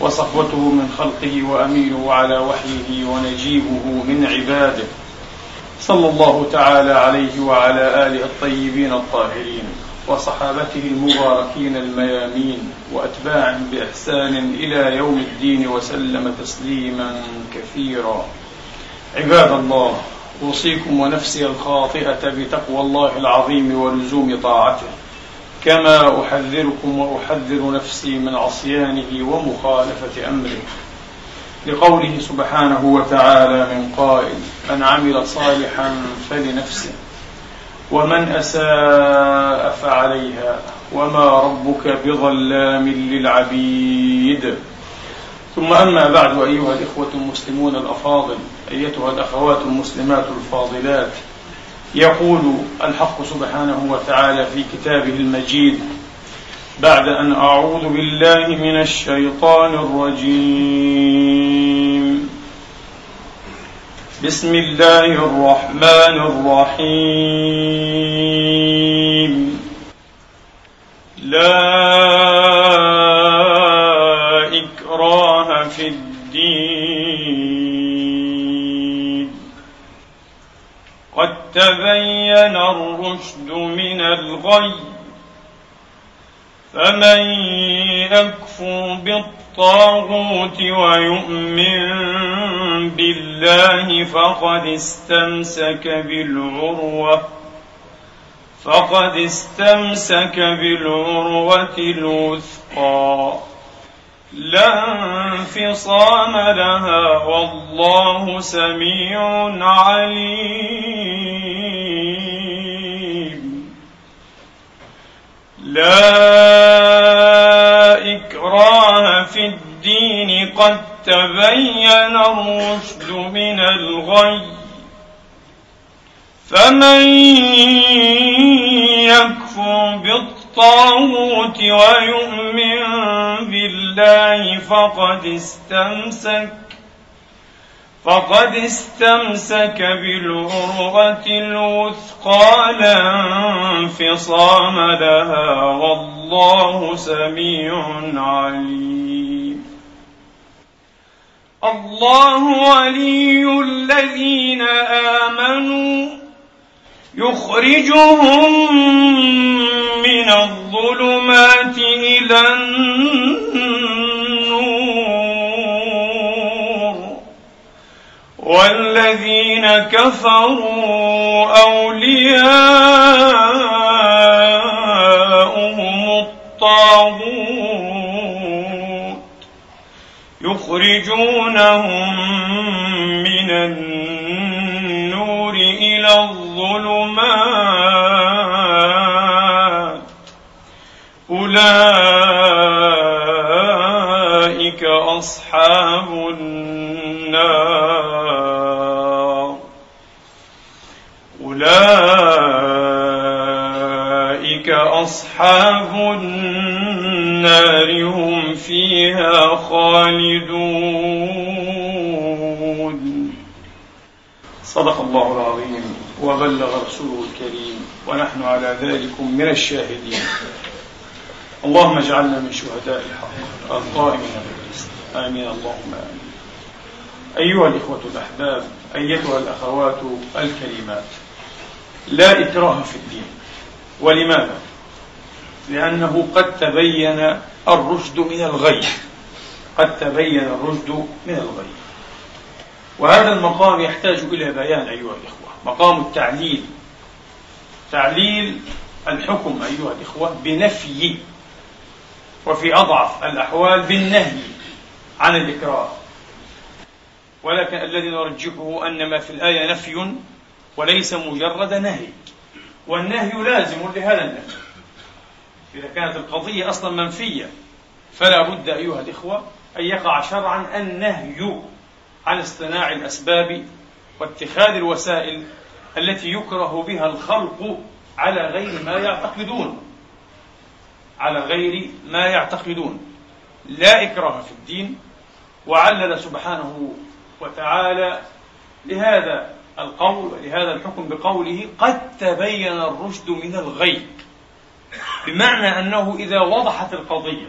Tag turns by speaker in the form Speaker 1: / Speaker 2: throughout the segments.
Speaker 1: وصفوته من خلقه وأمينه على وحيه ونجيبه من عباده. صلى الله تعالى عليه وعلى آله الطيبين الطاهرين وصحابته المباركين الميامين واتباعهم بإحسان إلى يوم الدين وسلم تسليما كثيرا. عباد الله أوصيكم ونفسي الخاطئة بتقوى الله العظيم ولزوم طاعته. كما أحذركم وأحذر نفسي من عصيانه ومخالفة أمره. لقوله سبحانه وتعالى من قائل من عمل صالحا فلنفسه ومن أساء فعليها وما ربك بظلام للعبيد. ثم أما بعد أيها الإخوة المسلمون الأفاضل أيتها الأخوات المسلمات الفاضلات يقول الحق سبحانه وتعالى في كتابه المجيد بعد أن أعوذ بالله من الشيطان الرجيم. بسم الله الرحمن الرحيم. لا قد تبين الرشد من الغي فمن يكفر بالطاغوت ويؤمن بالله فقد استمسك بالعروة فقد استمسك بالعروة الوثقى. لا انفصام لها والله سميع عليم. لا إكراه في الدين قد تبين الرشد من الغي. فمن يكفر بالطاغوت ويؤمن بالله فقد استمسك فقد استمسك بالعروة الوثقى لا انفصام لها والله سميع عليم. الله ولي الذين آمنوا يخرجهم من الظلمات إلى النور. والذين كفروا أولياؤهم الطاغوت يخرجونهم من النور. الظلمات. أولئك أصحاب النار. أولئك أصحاب النار هم فيها خالدون. صدق الله العظيم. وبلغ رسوله الكريم ونحن على ذلك من الشاهدين. اللهم اجعلنا من شهداء الحق القائمين بالقسط. آمين. اللهم آمين. أيها الإخوة الأحباب أيتها الأخوات الكريمات لا إكراه في الدين. ولماذا؟ لأنه قد تبين الرشد من الغي. قد تبين الرشد من الغي. وهذا المقام يحتاج إلى بيان أيها الإخوة. مقام التعليل. تعليل الحكم أيها الإخوة بنفي وفي أضعف الأحوال بالنهي عن الإكراه. ولكن الذي نرجحه أن ما في الآية نفي وليس مجرد نهي. والنهي لازم لهذا النفي إذا كانت القضية أصلا منفية فلا بد أيها الإخوة أن يقع شرعا النهي عن اصطناع الأسباب واتخاذ الوسائل التي يكره بها الخلق على غير ما يعتقدون. على غير ما يعتقدون. لا إكراه في الدين وعلل سبحانه وتعالى لهذا القول ولهذا الحكم بقوله قد تبين الرشد من الغي بمعنى أنه إذا وضحت القضية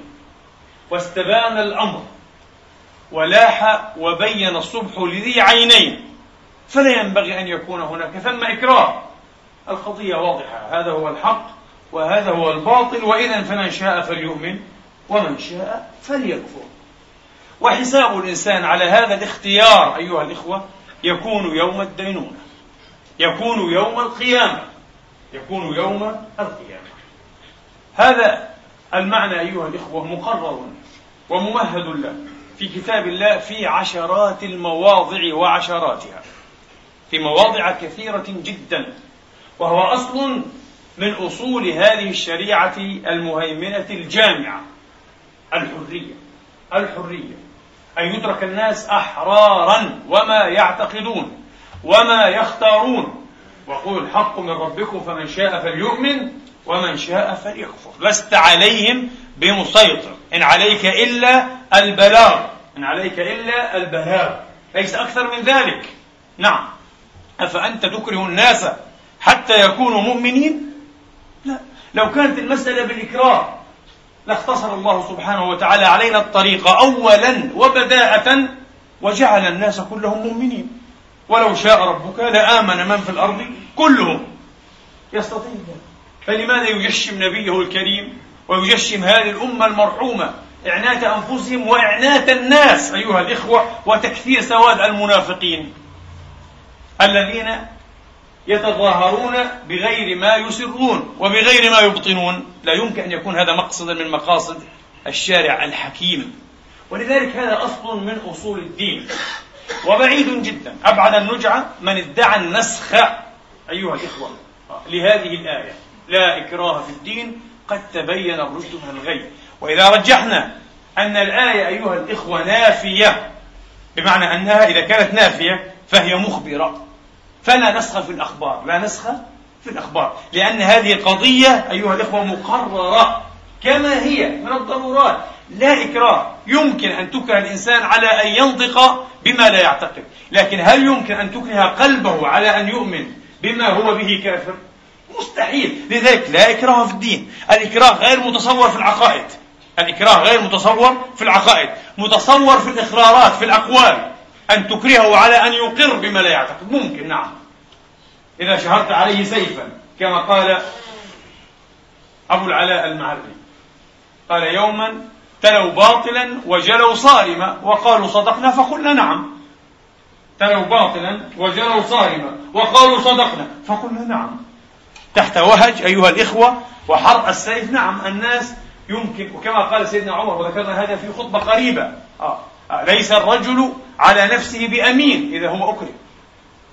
Speaker 1: واستبان الأمر ولاح وبين الصبح لذي عينين فلا ينبغي أن يكون هناك ثم إكراه القضية واضحة. هذا هو الحق وهذا هو الباطل وإذا فمن شاء فليؤمن ومن شاء فليكفر. وحساب الإنسان على هذا الاختيار أيها الإخوة يكون يوم الدينونة. يكون يوم القيامة. يكون يوم القيامة. هذا المعنى أيها الإخوة مقرر وممهد له في كتاب الله في عشرات المواضع وعشراتها. في مواضع كثيرة جدا وهو أصل من أصول هذه الشريعة المهيمنة الجامعة الحرية الحرية. أن يترك الناس أحرارا وما يعتقدون وما يختارون. وقل الحق من ربكم فمن شاء فليؤمن ومن شاء فليكفر. لست عليهم بمسيطر. إن عليك إلا البلاغ. إن عليك إلا البلاغ. ليس أكثر من ذلك؟ نعم. أفأنت تكره الناس حتى يكونوا مؤمنين؟ لا. لو كانت المسألة بالإكراه لاختصر الله سبحانه وتعالى علينا الطريق أولا وبداءة وجعل الناس كلهم مؤمنين. ولو شاء ربك لآمن من في الأرض كلهم. يستطيع فلماذا يجشم نبيه الكريم ويجشم هذه الأمة المرحومة إعنات أنفسهم وإعنات الناس أيها الإخوة وتكثير سواد المنافقين؟ الذين يتظاهرون بغير ما يسرون وبغير ما يبطنون. لا يمكن أن يكون هذا مقصدا من مقاصد الشارع الحكيم. ولذلك هذا أصل من أصول الدين. وبعيد جدا. أبعد النجعة من ادعى النسخ. أيها الإخوة لهذه الآية. لا إكراه في الدين قد تبين الرشد من الغي. وإذا رجحنا أن الآية أيها الإخوة نافية بمعنى أنها إذا كانت نافية فهي مخبرة. فلا نسخ في الأخبار لا نسخ في الأخبار. لأن هذه القضية أيها الإخوة مقررة كما هي من الضرورات. لا إكراه. يمكن أن تكره الإنسان على أن ينطق بما لا يعتقد. لكن هل يمكن أن تكره قلبه على أن يؤمن بما هو به كافر؟ مستحيل. لذلك لا إكراه في الدين. الإكراه غير متصور في العقائد. الإكراه غير متصور في العقائد. متصور في الإقرارات في الأقوال. أن تكرهه على أن يقر بما لا يعتقد. ممكن نعم. إذا شهرت عليه سيفا كما قال أبو العلاء المعري. قال يوما تلوا باطلا وجلوا صارما. وقالوا صدقنا فقلنا نعم. تلوا باطلا وجلوا صارما. وقالوا صدقنا فقلنا نعم. تحت وهج أيها الإخوة وحرق السيف نعم. الناس يمكن وكما قال سيدنا عمر وذكرنا هذا في خطبة قريبة. آه. ليس الرجل على نفسه بأمين إذا هو أكره.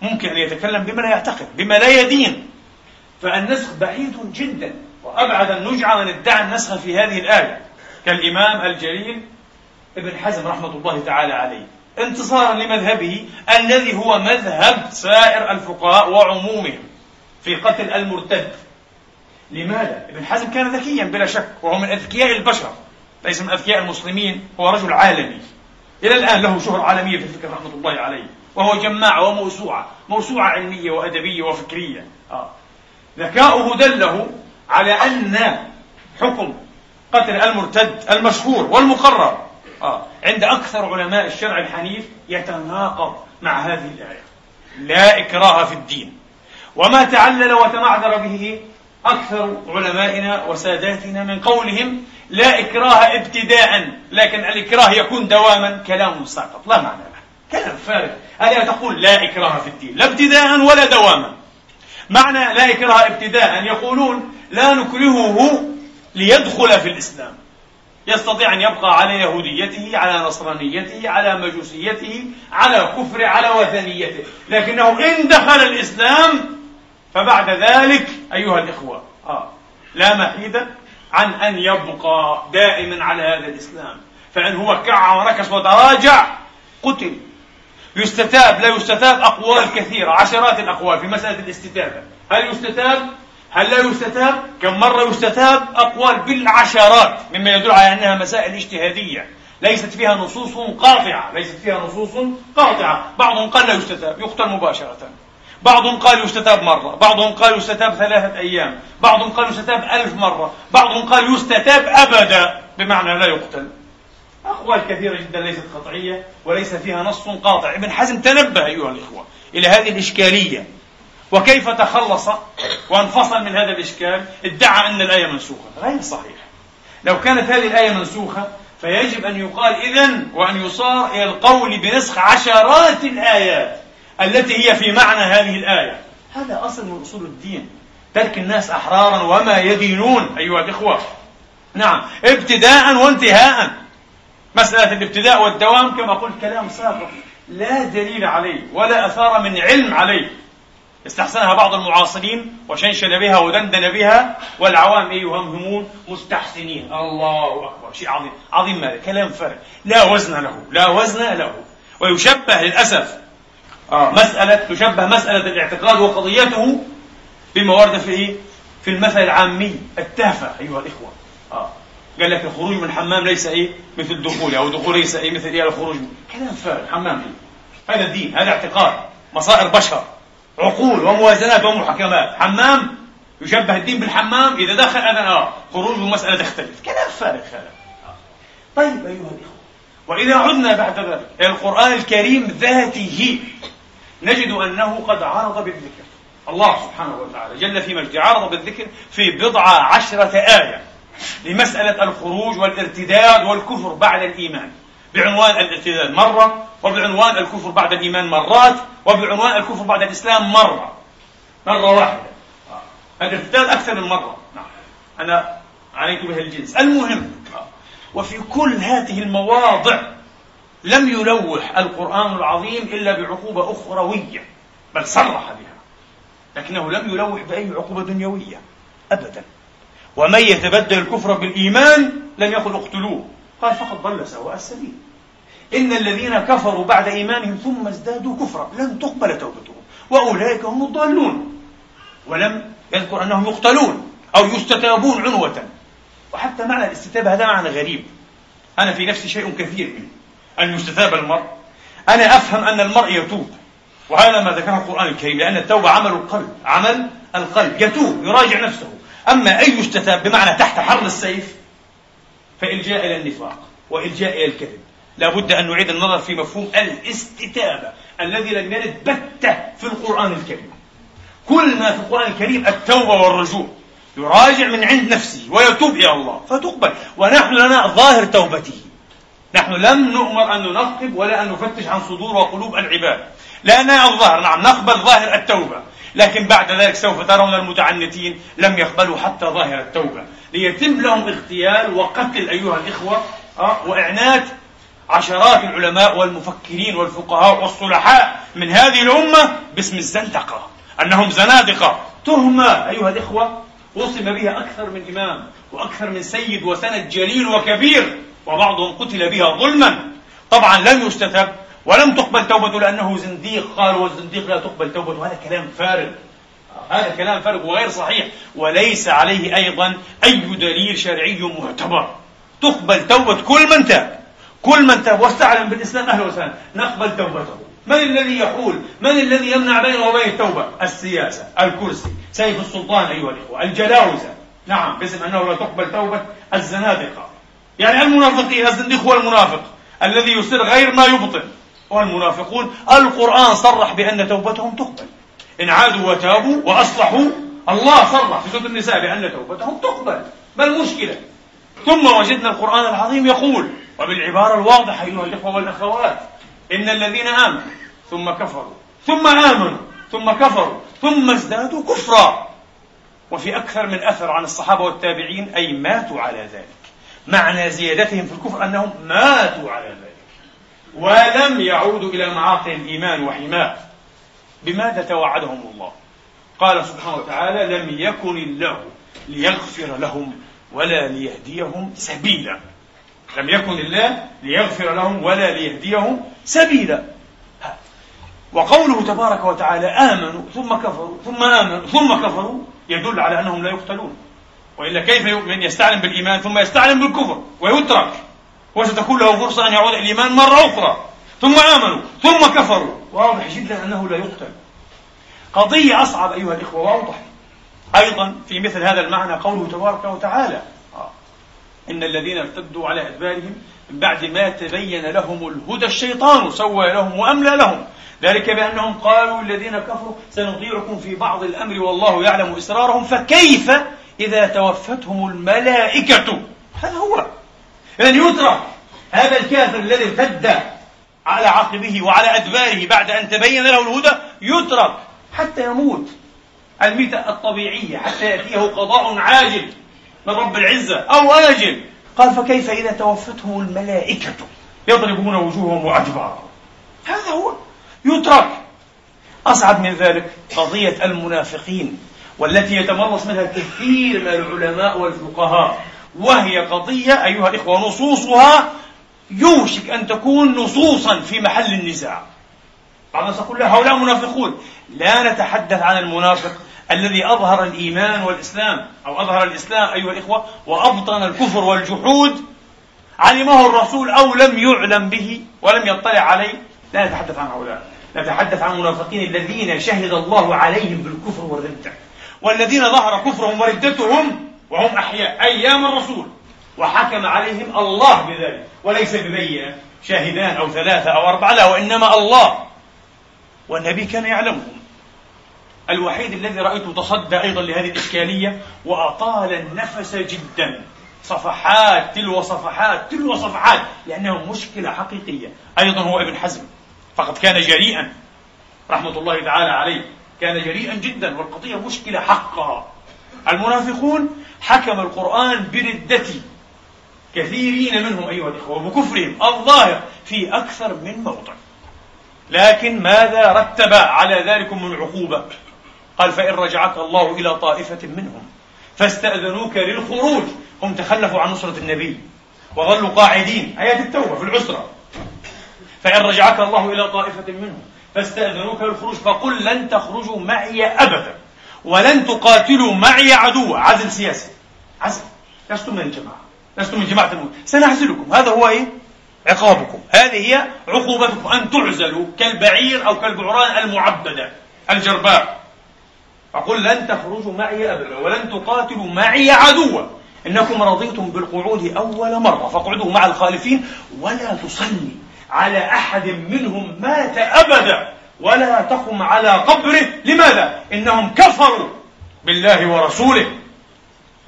Speaker 1: ممكن أن يتكلم بما لا يعتقد بما لا يدين. فالنسخ بعيد جدا وأبعد النجعة من ادعى النسخ في هذه الآية. كالإمام الجليل ابن حزم رحمة الله تعالى عليه انتصارا لمذهبه الذي هو مذهب سائر الفقهاء وعمومهم في قتل المرتد. لماذا؟ ابن حزم كان ذكيا بلا شك وهو من أذكياء البشر ليس من أذكياء المسلمين هو رجل عالمي. إلى الآن له شهرة عالمية في الفكر رحمة الله عليه وهو جماعة وموسوعة موسوعة علمية وأدبية وفكرية آه. ذكاؤه دله على أن حكم قتل المرتد المشهور والمقرر آه. عند أكثر علماء الشرع الحنيف يتناقض مع هذه الآية لا إكراه في الدين وما تعلل وتمعذر به أكثر علمائنا وساداتنا من قولهم لا إكراه ابتداء لكن الإكراه يكون دواما كلام ساقط. لا معنى له. كلام فارغ. هذا تقول لا إكراه في الدين؟ لا ابتداء ولا دواما. معنى لا إكراه ابتداء يقولون لا نكرهه ليدخل في الإسلام. يستطيع أن يبقى على يهوديته على نصرانيته على مجوسيته على كفره على وثنيته. لكنه إن دخل الإسلام فبعد ذلك أيها الإخوة آه لا محيد عن أن يبقى دائما على هذا الإسلام. فإن هو كع وركس وتراجع قتل. يستتاب لا يستتاب أقوال كثيرة عشرات الأقوال في مسألة الاستتابة. هل يستتاب؟ هل لا يستتاب؟ كم مرة يستتاب؟ أقوال بالعشرات مما يدل على أنها مسائل اجتهادية. ليست فيها نصوص قاطعة ليست فيها نصوص قاطعة. بعضهم قال لا يستتاب يقتل مباشرة. بعضهم قال يستتاب مرة بعضهم قال يستتاب ثلاثة أيام بعضهم قال يستتاب ألف مرة بعضهم قال يستتاب أبدا بمعنى لا يقتل. أقوال كثيرة جدا ليست قطعية وليس فيها نص قاطع. ابن حزم تنبه أيها الإخوة إلى هذه الإشكالية. وكيف تخلص وانفصل من هذا الإشكال؟ ادعى أن الآية منسوخة. غير صحيح. لو كانت هذه الآية منسوخة فيجب أن يقال إذن وأن يصار إلى القول بنسخ عشرات الآيات. التي هي في معنى هذه الآية. هذا أصل من أصول الدين. ترك الناس أحرارا وما يدينون أيها الإخوة. نعم. ابتداء وانتهاء. مسألة الابتداء والدوام كما قلت كلام سابق. لا دليل عليه ولا أثار من علم عليه. استحسنها بعض المعاصرين وشنشن بها ودندن بها والعوام يهمهمون مستحسنين. الله أكبر. شيء عظيم. عظيم ماذا؟ كلام فارغ. لا وزن له. لا وزن له. ويشبه للأسف آه مسألة تشبه مسألة الاعتقاد وقضيته بما ورد في إيه؟ في المثل العامي التافه أيها الإخوة. آه. قال لك الخروج من الحمام ليس إيه؟ مثل دخوله أو دخول ليس إيه؟ مثل إيه؟ الخروج. كلام فارغ حمام. إيه هذا الدين هذا اعتقاد مصائر بشر عقول وموازنات ومحكمات حمام يشبه الدين بالحمام إذا دخل أذن آه خروج المسألة تختلف. كلام فارغ هذا. آه. طيب أيها الإخوة وإذا عدنا بعد ذلك القرآن الكريم ذاته نجد أنه قد عرض بالذكر. الله سبحانه وتعالى جل في مجده عرض بالذكر في بضع عشرة آية لمسألة الخروج والارتداد والكفر بعد الإيمان. بعنوان الارتداد مرة وبعنوان الكفر بعد الإيمان مرات وبعنوان الكفر بعد الإسلام مرة. مرة واحدة. الارتداد أكثر من مرة. نعم. أنا عنيت به الجنس المهم وفي كل هذه المواضع لم يلوح القرآن العظيم إلا بعقوبة أخروية بل صرح بها. لكنه لم يلوح بأي عقوبة دنيوية أبدا. ومن يتبدل الكفر بالإيمان لم يقل اقتلوه. قال فقد ضل سواء السبيل. إن الذين كفروا بعد إيمانهم ثم ازدادوا كفرا لن تقبل توبتهم وأولئك هم الضالون. ولم يذكر أنهم يقتلون أو يستتابون عنوة. وحتى معنى الاستتابة هذا معنى غريب. أنا في نفسي شيء كثير منه. أن يستتاب المرء. أنا أفهم أن المرء يتوب وهذا ما ذكره القرآن الكريم لأن التوبة عمل القلب عمل القلب يتوب يراجع نفسه. أما أن يستتاب بمعنى تحت حر السيف فإلجاء إلى النفاق وإلجاء إلى الكذب. لا بد أن نعيد النظر في مفهوم الاستتابة الذي لم يرد بتة في القرآن الكريم. كل ما في القرآن الكريم التوبة والرجوع. يراجع من عند نفسه ويتوب إلى الله فتقبل. ونحن لنا ظاهر توبته. نحن لم نؤمر أن ننقب ولا أن نفتش عن صدور وقلوب العباد. لأننا الظاهر نعم نقبل ظاهر التوبة لكن بعد ذلك سوف ترون المتعنتين لم يقبلوا حتى ظاهر التوبة. ليتم لهم اغتيال وقتل أيها الإخوة آه، وإعنات عشرات العلماء والمفكرين والفقهاء والصلحاء من هذه الأمة باسم الزندقة أنهم زنادقة. تهمة أيها الإخوة وصف بها أكثر من إمام وأكثر من سيد وسند جليل وكبير. وبعضهم قتل بها ظلما. طبعا لم يستتب ولم تقبل توبته لأنه زنديق. قالوا والزنديق لا تقبل توبته. هذا كلام فارغ. هذا كلام فارغ وغير صحيح. وليس عليه أيضا أي دليل شرعي معتبر. تقبل توبة كل من تاب. كل من تاب. واستعلم بالإسلام أهلا وسهلا. نقبل توبته. من الذي يحول؟ من الذي يمنع بينه وبين التوبة؟ السياسة الكرسي. سيف السلطان أيها الإخوة الجلاوزة. نعم باسم أنه لا تقبل توبة الزنادقة. يعني المنافقين الزنديق هو المنافق الذي يصر غير ما يبطن. والمنافقون القرآن صرح بأن توبتهم تقبل. إن عادوا وتابوا وأصلحوا الله صرح في سورة النساء بأن توبتهم تقبل. ما المشكلة؟ ثم وجدنا القرآن العظيم يقول وبالعبارة الواضحة أيها الإخوة والأخوات إن الذين آمنوا ثم كفروا ثم آمنوا ثم كفروا ثم ازدادوا كفرا. وفي أكثر من أثر عن الصحابة والتابعين أي ماتوا على ذلك. معنى زيادتهم في الكفر أنهم ماتوا على ذلك ولم يعودوا إلى معاقل الإيمان وحماه بماذا توعدهم الله؟ قال سبحانه وتعالى لم يكن الله ليغفر لهم ولا ليهديهم سبيلا. لم يكن الله ليغفر لهم ولا ليهديهم سبيلا. وقوله تبارك وتعالى آمنوا ثم كفروا ثم آمنوا ثم كفروا يدل على أنهم لا يقتلون. وإلا كيف من يستعلم بالإيمان ثم يستعلم بالكفر ويترك؟ وستكون له فرصة أن يعود الإيمان مرة أخرى. ثم آمنوا ثم كفروا. واضح جدا أنه لا يقتل. قضية أصعب أيها الإخوة واضح. أيضا في مثل هذا المعنى قوله تبارك وتعالى. إن الذين ارتدوا على أدبارهم من بعد ما تبين لهم الهدى الشيطان سوى لهم وأملى لهم. ذلك بأنهم قالوا الذين كفروا سنطيعكم في بعض الأمر والله يعلم إسرارهم فكيف إذا توفتهم الملائكة. هذا هو. إذا يترك هذا الكافر الذي ارتد على عقبه وعلى أدباره بعد أن تبين له الهدى يترك حتى يموت. الميتة الطبيعية حتى يأتيه قضاء عاجل من رب العزة أو آجل. قال فكيف إذا توفتهم الملائكة؟ يضربون وجوههم وأدبارهم. هذا هو. يترك. أصعب من ذلك قضية المنافقين. والتي يتمرس منها كثير من العلماء والفقهاء. وهي قضية أيها الإخوة نصوصها يوشك أن تكون نصوصا في محل النزاع. بعض الناس يقول هؤلاء منافقون. لا نتحدث عن المنافق الذي أظهر الإيمان والإسلام أو أظهر الإسلام أيها الإخوة وأبطن الكفر والجحود. علمه الرسول أو لم يعلم به ولم يطلع عليه. لا نتحدث عن هؤلاء. نتحدث عن المنافقين الذين شهد الله عليهم بالكفر والردة والذين ظهر كفرهم وردتهم وهم أحياء. أيام الرسول وحكم عليهم الله بذلك. وليس ببينة. شاهدان أو ثلاثة أو أربعة. لا وإنما الله. والنبي كان يعلمهم. الوحيد الذي رأيته تصدى أيضا لهذه الإشكالية وأطال النفس جدا. صفحات تلو صفحات تلو صفحات. لأنه مشكلة حقيقية. أيضا هو ابن حزم. فقد كان جريئا. رحمة الله تعالى عليه. كان جريئا جدا والقضية مشكلة حقا. المنافقون حكم القرآن بردة كثيرين منهم أيها الإخوة وبكفرهم الظاهر في أكثر من موضع لكن ماذا رتب على ذلك من عقوبة؟ قال فإن رجعك الله إلى طائفة منهم فاستأذنوك للخروج. هم تخلفوا عن نصرة النبي وظلوا قاعدين آيات التوبة في العسرة. فإن رجعك الله إلى طائفة منهم فاستأذنوك للخروج فقل لن تخرجوا معي أبدا ولن تقاتلوا معي عدوا عزل سياسي. عزل لستم من الجماعة لستم من جماعة الموت سنعزلكم هذا هو إيه؟ عقابكم. هذه هي عقوبتكم. أن تعزلوا كالبعير أو كالبعران المعبدة الجرباء. أقول لن تخرجوا معي أبدا ولن تقاتلوا معي عدوا. إنكم رضيتم بالقعود أول مرة فاقعدوا مع الخالفين ولا تصلي. على أحد منهم مات أبدا. ولا تقم على قبره. لماذا؟ إنهم كفروا بالله ورسوله.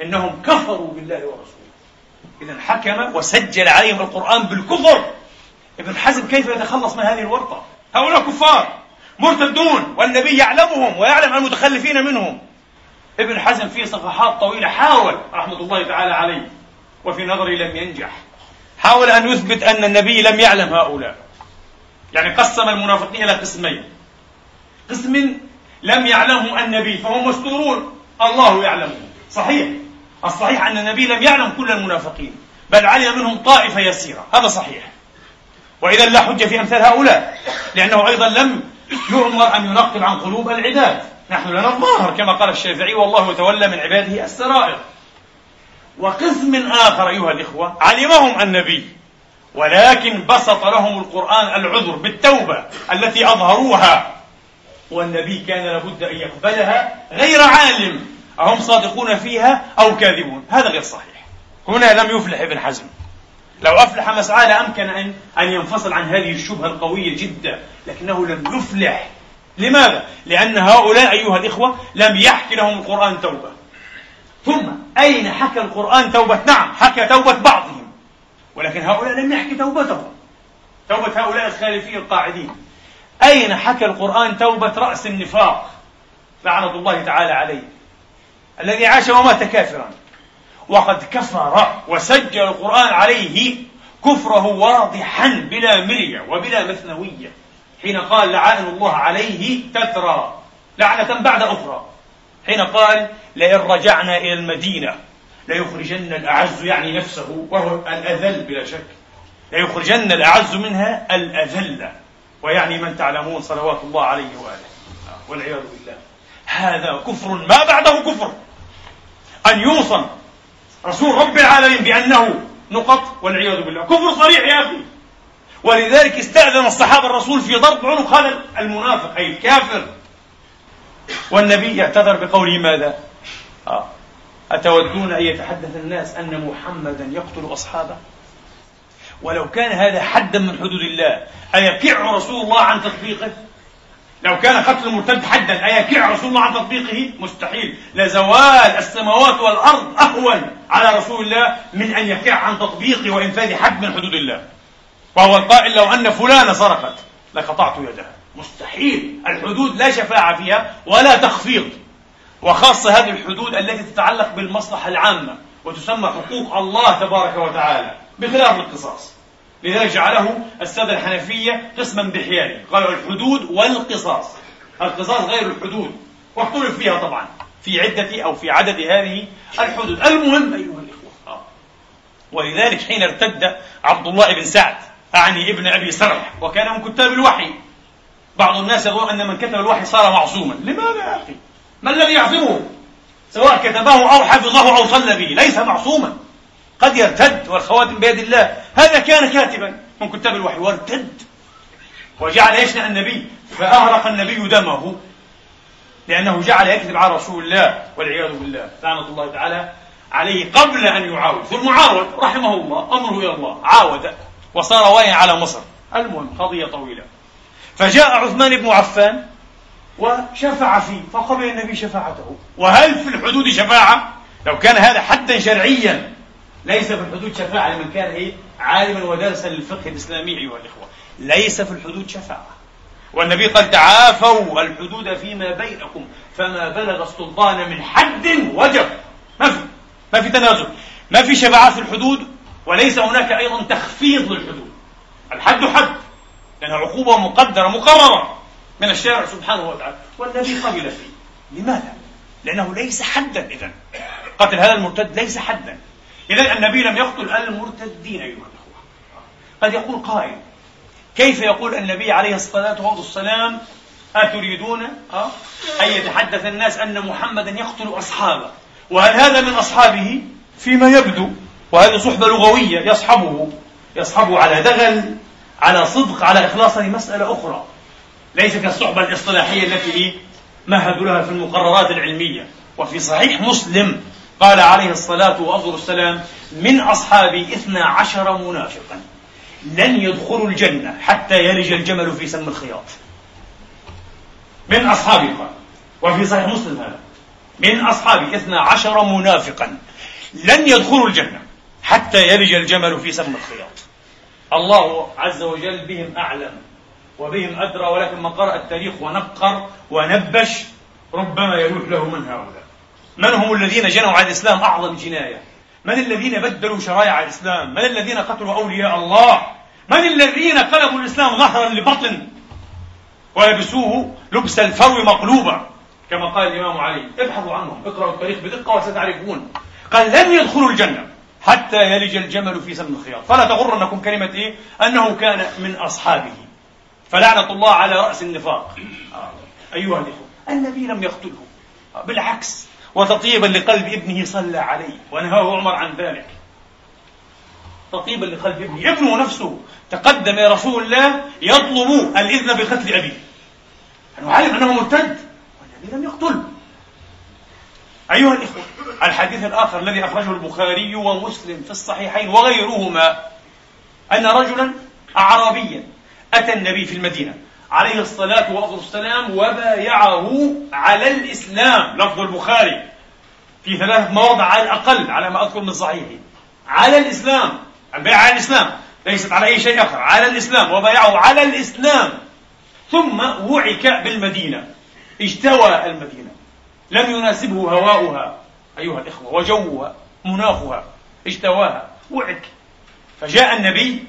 Speaker 1: إنهم كفروا بالله ورسوله. إذا حكم وسجل عليهم القرآن بالكفر. ابن حزم كيف يتخلص من هذه الورطة؟ هؤلاء كفار مرتدون والنبي يعلمهم ويعلم المتخلفين منهم. ابن حزم في صفحات طويلة حاول رحمة الله تعالى عليه وفي نظري لم ينجح. حاول أن يثبت أن النبي لم يعلم هؤلاء. يعني قسم المنافقين إلى قسمين. قسم لم يعلمه النبي فهم مستورون. الله يعلمهم صحيح. الصحيح أن النبي لم يعلم كل المنافقين بل علم منهم طائفة يسيرة. هذا صحيح. وإذا لا حجة في أمثال هؤلاء لأنه أيضا لم يؤمر أن ينقب عن قلوب العباد. نحن لنا الظاهر كما قال الشافعي والله يتولى من عباده السرائر. وقسم آخر أيها الإخوة علمهم النبي ولكن بسط لهم القرآن العذر بالتوبة التي أظهروها. والنبي كان لابد أن يقبلها غير عالم أهم صادقون فيها أو كاذبون؟ هذا غير صحيح. هنا لم يفلح ابن حزم. لو أفلح مسعى لأمكن أن أن ينفصل عن هذه الشبهة القوية جدا لكنه لم يفلح. لماذا؟ لأن هؤلاء أيها الإخوة لم يحكي لهم القرآن توبة. ثم أين حكى القرآن توبة؟ نعم حكى توبة بعضهم. ولكن هؤلاء لم يحكي توبتهم. توبة هؤلاء الخالفين القاعدين. أين حكى القرآن توبة رأس النفاق؟ لعنة الله تعالى عليه. الذي عاش ومات كافرا. وقد كفر وسجل القرآن عليه كفره واضحا بلا مرية وبلا مثنوية. حين قال لعائن الله عليه تترى. لعنة بعد أخرى. حين قال لئن رجعنا إلى المدينة ليخرجن الأعز يعني نفسه وهو الأذل بلا شك. ليخرجن الأعز منها الأذل ويعني من تعلمون صلوات الله عليه وآله. والعياذ بالله. هذا كفر ما بعده كفر. أن يوصم رسول رب العالمين بأنه نقط والعياذ بالله. كفر صريح يا أخي. ولذلك استأذن الصحابة الرسول في ضرب عنق هذا المنافق أي الكافر. والنبي اعتذر بقوله ماذا؟ آه. أتودون أن يتحدث الناس أن محمدا يقتل أصحابه؟ ولو كان هذا حدا من حدود الله أيكع رسول الله عن تطبيقه؟ لو كان قتل المرتد حدا أيكع رسول الله عن تطبيقه؟ مستحيل لزوال السماوات والأرض أهون على رسول الله من أن يكع عن تطبيقه وإنفاذ حد من حدود الله وهو القائل لو أن فلانة سرقت لقطعت يدها مستحيل. الحدود لا شفاعة فيها ولا تخفيض. وخاصة هذه الحدود التي تتعلق بالمصلحة العامة وتسمى حقوق الله تبارك وتعالى بخلاف القصاص. لذلك جعله السادة الحنفية قسما بحياله. قالوا الحدود والقصاص. القصاص غير الحدود. واختلف فيها طبعا. في عدة أو في عدد هذه الحدود. المهم أيها الإخوة. ولذلك حين ارتد عبد الله بن سعد أعني ابن أبي سرح وكان من كتاب الوحي بعض الناس يظن أن من كتب الوحي صار معصوما. لماذا يا أخي؟ ما الذي يعصمه؟ سواء كتبه أو حفظه أو صلى به ليس معصوما. قد يرتد والخواتم بيد الله. هذا كان كاتبا من كتاب الوحي وارتد. وجعل يشنع النبي. فأهرق النبي دمه لأنه جعل يكذب على رسول الله والعياذ بالله. لعنة الله تعالى عليه قبل أن يعاود. ثم عاود رحمه الله أمره إلى الله عاود وصار واعيا على مصر. المهم قضية طويلة. فجاء عثمان بن عفان وشفع فيه فقبل النبي شفاعته وهل في الحدود شفاعة؟ لو كان هذا حدا شرعيا ليس في الحدود شفاعة لمن كان إيه؟ عالما ودارسا للفقه الإسلامي أيها الإخوة ليس في الحدود شفاعة. والنبي قال تعافوا الحدود فيما بينكم فما بلغ السلطان من حد وجب. ما في ما في تنازل. ما في شفاعات في الحدود وليس هناك أيضا تخفيض للحدود. الحد حد. لأنها عقوبة مقدرة مقررة من الشارع سبحانه وتعالى. والنبي قبل فيه. لماذا؟ لأنه ليس حدا إذا قتل هذا المرتد ليس حدا. إذا النبي لم يقتل المرتدين أيها الأخوة. قد يقول قائل كيف يقول النبي عليه الصلاة والسلام أتريدون أه؟ أن يتحدث الناس أن محمدا يقتل أصحابه؟ وهل هذا من أصحابه؟ فيما يبدو وهذه صحبة لغوية يصحبه يصحبه على دغل على صدق على إخلاص هذه مسألة أخرى. ليس كالصحبة الإصطلاحية التي مهدوا لها في المقررات العلمية. وفي صحيح مسلم قال عليه الصلاة والسلام من أصحابي اثنا عشر منافقا لن يدخلوا الجنة حتى يلج الجمل في سم الخياط. من أصحابي قال. وفي صحيح مسلم هذا من أصحابي اثنا عشر منافقا لن يدخلوا الجنة حتى يلج الجمل في سم الخياط. الله عز وجل بهم أعلم وبهم أدرى ولكن من قرأ التاريخ ونقر ونبش ربما يلوح له من هؤلاء. من هم الذين جنوا على الإسلام أعظم جناية؟ من الذين بدلوا شرائع الإسلام؟ من الذين قتلوا أولياء الله؟ من الذين قلبوا الإسلام ظهرا لبطن؟ ولبسوه لبس الفرو مقلوبا كما قال الإمام علي. ابحثوا عنهم اقرأوا التاريخ بدقة وستعرفون. قال لن يدخلوا الجنة. حتى يلج الجمل في سم الخياط. فلا تغرنكم كلمة إيه؟ أنه كان من أصحابه. فلعنة الله على رأس النفاق. أيها الإخوة النبي لم يقتله. بالعكس وتطيبا لقلب ابنه صلى عليه ونهاه عمر عن ذلك. تطيبا لقلب ابنه. ابنه نفسه. تقدم إلى رسول الله يطلب الإذن بقتل أبيه. أنه علم أنه مرتد والنبي لم يقتله. أيها الإخوة الحديث الآخر الذي أخرجه البخاري ومسلم في الصحيحين وغيرهما أن رجلا أعرابيا أتى النبي في المدينة عليه الصلاة والسلام وبايعه على الإسلام. لفظ البخاري في ثلاث مواضع على الأقل على ما أذكر من صحيحه على الإسلام البيعة على الإسلام ليست على أي شيء آخر على الإسلام وبايعه على الإسلام. ثم وعك بالمدينة اجتوى المدينة. لم يناسبه هواؤها أيها الإخوة وجوها مناخها اجتواها. وعك فجاء النبي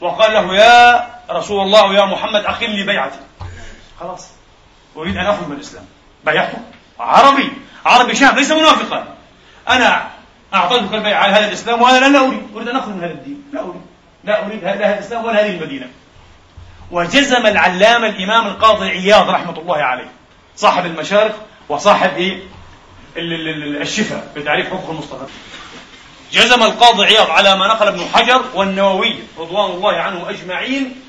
Speaker 1: وقال له يا رسول الله يا محمد أخل لي بيعتي. خلاص. أريد أن أخرج من الإسلام. بايعته عربي. عربي شاب ليس منافقا. أنا أعطيتك البيع على هذا الإسلام وأنا لا أريد. أريد أن أخرج من هذا الدين. لا أريد. لا أريد هذا الإسلام ولا هذه المدينة. وجزم العلامة الإمام القاضي عياض رحمة الله عليه صاحب المشارق وصاحب إيه؟ الشفاء بتعريف حقوق المصطفى جزم القاضي عياض على ما نقل ابن حجر والنووي رضوان الله عنهم أجمعين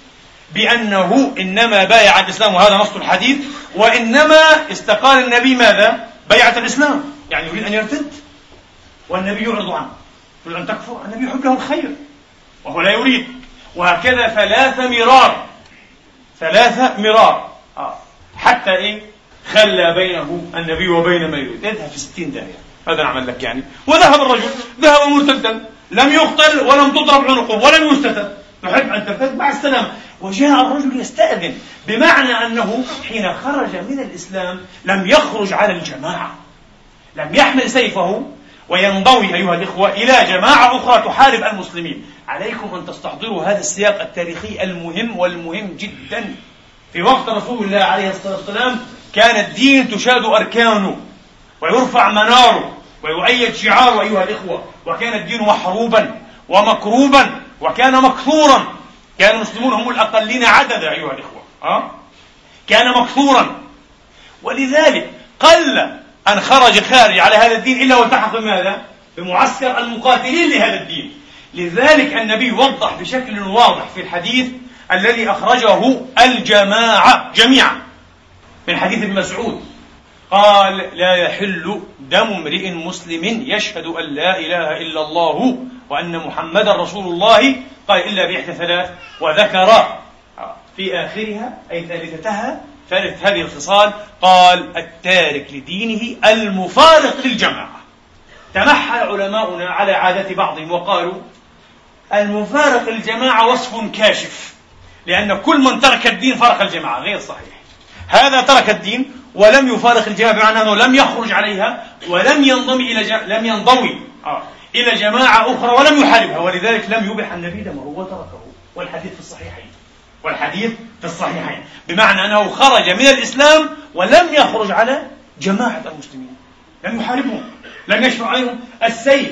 Speaker 1: بأنه إنما بايع الإسلام وهذا نص الحديث وإنما استقال النبي ماذا؟ بيعة الإسلام. يعني يريد أن يرتد. والنبي يعرض عنه يريد أن تكفر. النبي يحب له الخير. وهو لا يريد. وهكذا ثلاث مرار. ثلاث مرار. آه. حتى إيه؟ خلى بينه النبي وبين ما يريد. إذهب في ستين داهية. هذا نعمل لك يعني. وذهب الرجل. ذهب مرتدا. لم يقتل ولم تضرب عنقه ولم يستتب تحب أن ترتد مع السلامة. وجاء الرجل يستأذن بمعنى أنه حين خرج من الإسلام لم يخرج على الجماعة. لم يحمل سيفه. وينضوي أيها الإخوة إلى جماعة أخرى تحارب المسلمين. عليكم أن تستحضروا هذا السياق التاريخي المهم والمهم جدا. في وقت رسول الله عليه الصلاة والسلام كان الدين تشاد أركانه ويرفع مناره ويؤيد شعاره أيها الإخوة. وكان الدين محروبا ومكروبا وكان مكثورا. كان المسلمون هم الأقلين عددا أيها الإخوة. أه؟ كان مكثورا. ولذلك قل أن خرج خارج على هذا الدين إلا والتحق بماذا؟ بمعسكر المقاتلين لهذا الدين. لذلك النبي وضح بشكل واضح في الحديث الذي أخرجه الجماعة جميعا. من حديث ابن مسعود. قال لا يحل دم امرئ مسلم يشهد أن لا إله إلا الله وأن محمدا رسول الله. قال إلا بإحدى ثلاث. وذكر في آخرها أي ثالثتها ثالث هذه الخصال قال التارك لدينه المفارق للجماعة. تمحل علماؤنا على عادة بعضهم وقالوا المفارق للجماعة وصف كاشف لأن كل من ترك الدين فارق الجماعة. غير صحيح. هذا ترك الدين ولم يفارق الجماعة بمعنى أنه لم يخرج عليها ولم ينضم إلى. لم ينضوي آه. إلى جماعة أخرى ولم يحاربها. ولذلك لم يبح النبي دمه وتركه والحديث في الصحيحين. والحديث في الصحيحين. بمعنى أنه خرج من الإسلام ولم يخرج على جماعة المسلمين. لم يحاربهم لم يشفع عليهم السيف.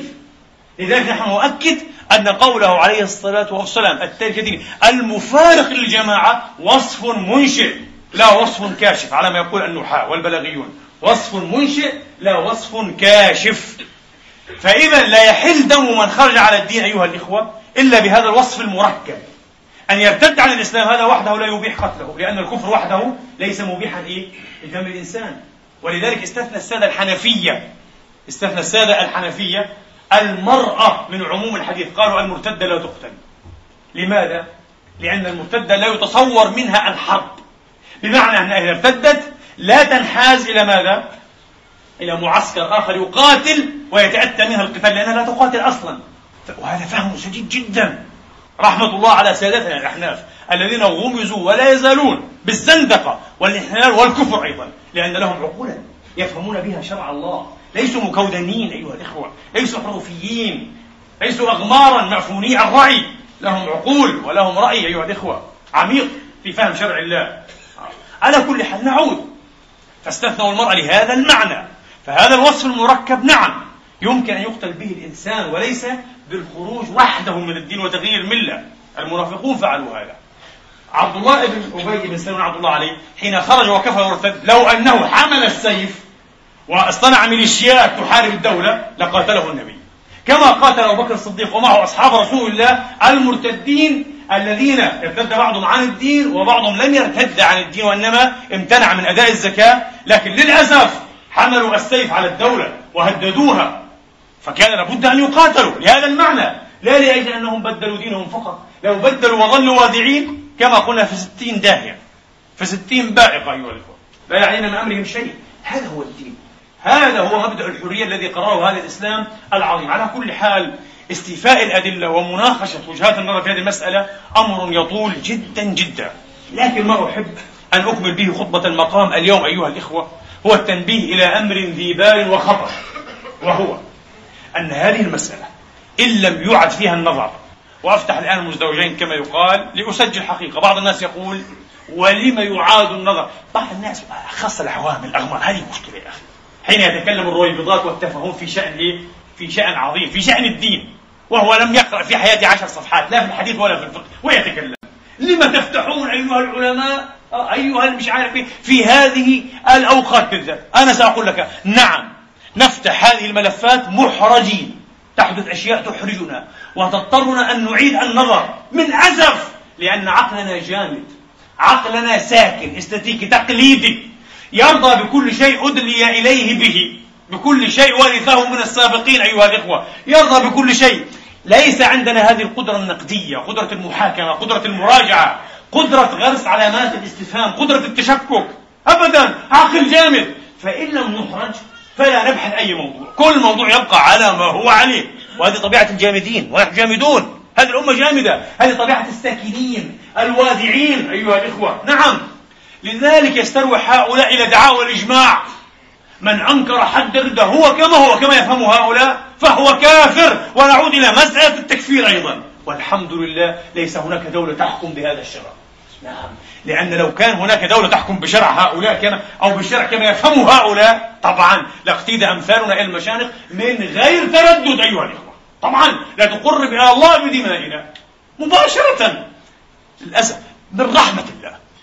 Speaker 1: لذلك نحن نؤكد أن قوله عليه الصلاة والسلام التارك المفارق للجماعة وصف منشئ. لا وصف كاشف على ما يقول النحاة والبلاغيون. وصف منشئ لا وصف كاشف. فإذا لا يحل دم من خرج على الدين أيها الإخوة إلا بهذا الوصف المركب. أن يرتد عن الإسلام هذا وحده لا يبيح قتله لأن الكفر وحده ليس مبيحا إيه؟ لدم الإنسان. ولذلك استثنى السادة الحنفية استثنى السادة الحنفية المرأة من عموم الحديث. قالوا المرتدة لا تقتل. لماذا؟ لأن المرتدة لا يتصور منها الحرب. بمعنى أنها إذا ارتدت لا تنحاز إلى ماذا؟ إلى معسكر آخر يقاتل ويتأتى منها القتال لأنها لا تقاتل أصلا. وهذا فهم شديد جدا. رحمة الله على سادتنا الأحناف الذين غمزوا ولا يزالون بالزندقة والانحلال والكفر أيضا لأن لهم عقولا يفهمون بها شرع الله. ليسوا مكودنين أيها الإخوة ليسوا حروفيين ليسوا أغمارا معفوني الرأي. لهم عقول ولهم رأي أيها الإخوة عميق في فهم شرع الله. على كل حال نعود. فاستثنوا المرأة لهذا المعنى. فهذا الوصف المركب نعم. يمكن أن يقتل به الإنسان وليس بالخروج وحده من الدين وتغيير الملة. المنافقون فعلوا هذا. عبد الله بن أبي بن سلول عبد الله عليه حين خرج وكفر وارتد لو أنه حمل السيف واصطنع ميليشيات تحارب الدولة لقاتله النبي. كما قاتل أبو بكر الصديق ومعه أصحاب رسول الله المرتدين الذين ارتد بعضهم عن الدين وبعضهم لم يرتد عن الدين وإنما امتنع من أداء الزكاة لكن للأسف حملوا السيف على الدولة وهددوها. فكان لابد أن يقاتلوا لهذا المعنى. لا لأجل أنهم بدلوا دينهم فقط لو بدلوا وظلوا وادعين كما قلنا في ستين داهية في ستين بائقة أيها الأخوة. لا يعنينا من أمرهم شيء. هذا هو الدين. هذا هو مبدأ الحرية الذي قرره هذا الإسلام العظيم. على كل حال استيفاء الأدلة ومناقشة وجهات النظر في هذه المسألة أمر يطول جدا جدا. لكن ما أحب أن أكمل به خطبة المقام اليوم أيها الإخوة هو التنبيه إلى أمر ذي بال وخطر وهو أن هذه المسألة إن لم يعد فيها النظر وأفتح الآن المزدوجين كما يقال لأسجل حقيقة. بعض الناس يقول ولم يعاد النظر؟ بعض الناس خاصة العوام الأغمار هذه مشكلة يا أخي. حين يتكلم الرويبضات والتفاهم في شأن إيه؟ في شأن عظيم في شأن الدين. وهو لم يقرأ في حياته عشر صفحات لا في الحديث ولا في الفقه. ويتكلم لما تفتحون أيها العلماء أيها المش عارف في هذه الأوقات بالذات. أنا سأقول لك نعم نفتح هذه الملفات محرجين. تحدث أشياء تحرجنا وتضطرنا أن نعيد النظر من أسف لأن عقلنا جامد. عقلنا ساكن استاتيكي تقليدي. يرضى بكل شيء أدلي إليه به. بكل شيء ورثه من السابقين أيها الإخوة. يرضى بكل شيء. ليس عندنا هذه القدرة النقدية قدرة المحاكمة قدرة المراجعة قدرة غرس علامات الاستفهام قدرة التشكك. أبدا عقل جامد. فإن لم نخرج فلا نبحث أي موضوع. كل موضوع يبقى على ما هو عليه. وهذه طبيعة الجامدين ونحن جامدون. هذه الأمة جامدة. هذه طبيعة الساكنين الوادعين أيها الإخوة نعم. لذلك يستروح هؤلاء إلى دعاوى الإجماع. من أنكر حد الردة هو كما هو كما يفهم هؤلاء فهو كافر ونعود إلى مسألة التكفير أيضا. والحمد لله ليس هناك دولة تحكم بهذا الشرع. نعم. لأن لو كان هناك دولة تحكم بشرع هؤلاء كما أو بالشرع كما يفهم هؤلاء طبعا لاقتدى أمثالنا إلى المشانق من غير تردد أيها الإخوة. طبعا لا تقرب إلى الله بدمائنا. مباشرة. للأسف. من رحمة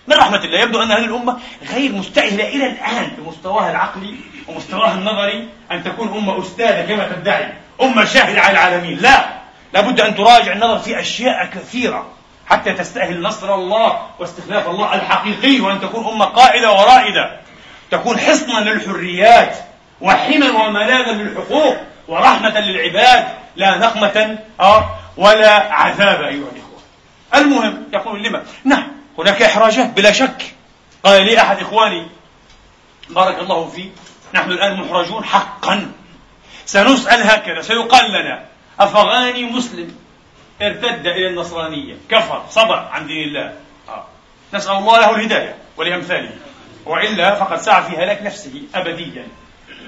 Speaker 1: من رحمة الله. يبدو أن هذه الأمة غير مستأهلة إلى الآن بمستواها العقلي ومستواها النظري أن تكون أمة أستاذة كما تدعي. أمة شاهدة على العالمين. لا. لابد أن تراجع النظر في أشياء كثيرة حتى تستأهل نصر الله واستخلاف الله الحقيقي وأن تكون أمة قائدة ورائدة. تكون حصنا للحريات وحما وملاذا للحقوق ورحمة للعباد لا نقمة أه ولا عذاب أيها الإخوة. المهم يقول لما؟ نعم. هناك إحراجات بلا شك. قال لي أحد إخواني بارك الله فيه نحن الآن محرجون حقا. سنسأل هكذا سيقال لنا أفغاني مسلم ارتد إلى النصرانية كفر صبر عن دين الله. آه. نسأل الله له الهداية ولأمثاله. وإلا فقد سعى في هلاك نفسه أبديا.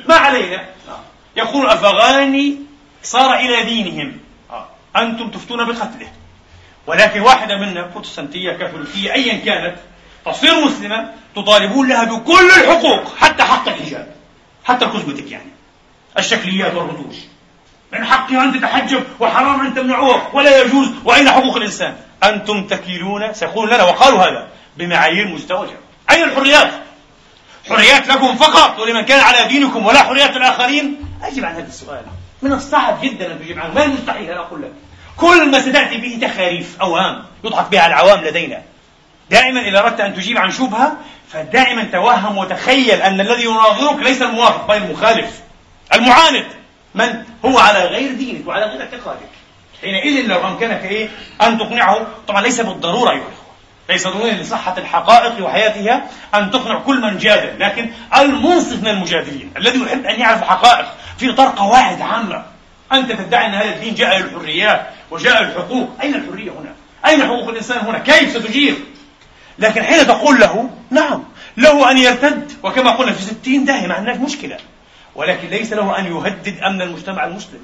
Speaker 1: ما علينا؟ آه. يقول أفغاني صار إلى دينهم. آه. أنتم تفتون بقتله. ولكن واحدة منا بروتستانتية كاثوليكية أيا كانت تصير مسلمة تطالبون لها بكل الحقوق حتى حق الحجاب حتى كوزمتك يعني. الشكليات والرتوش من حقها أن تتحجب وحرام أن تمنعوه ولا يجوز وأين حقوق الإنسان؟ أنتم تكيلون سيقولون لنا وقالوا هذا بمعايير مزدوجة أين الحريات؟ حريات لكم فقط ولمن كان على دينكم ولا حريات الآخرين؟ أجب عن هذا السؤال. من الصعب جدا أن تجيب عنه. ما المستحيل أنا أقول لك؟ كل ما ستأتي به تخاريف أوهام يضحك بها العوام لدينا. دائما إذا أردت أن تجيب عن شبهة فدائما توهم وتخيل أن الذي يناظرك ليس الموافق بل المخالف المعاند. من؟ هو على غير دينك وعلى غير اعتقادك. حينئذ لو أمكنك إيه؟ أن تقنعه. طبعا ليس بالضرورة أيها الأخوة. ليس ضروري لصحة الحقائق وحياتها أن تقنع كل من جادل لكن المنصف من المجادلين الذي يحب أن يعرف الحقائق في إطار قواعد عامة. أنت تدعي أن هذا الدين جاء للحريات. وجاء للحقوق أين الحرية هنا؟ أين حقوق الإنسان هنا؟ كيف ستجيب؟ لكن حين تقول له نعم له أن يرتد. وكما قلنا في ستين داهية ما عندناش مشكلة. ولكن ليس له أن يهدد أمن المجتمع المسلم.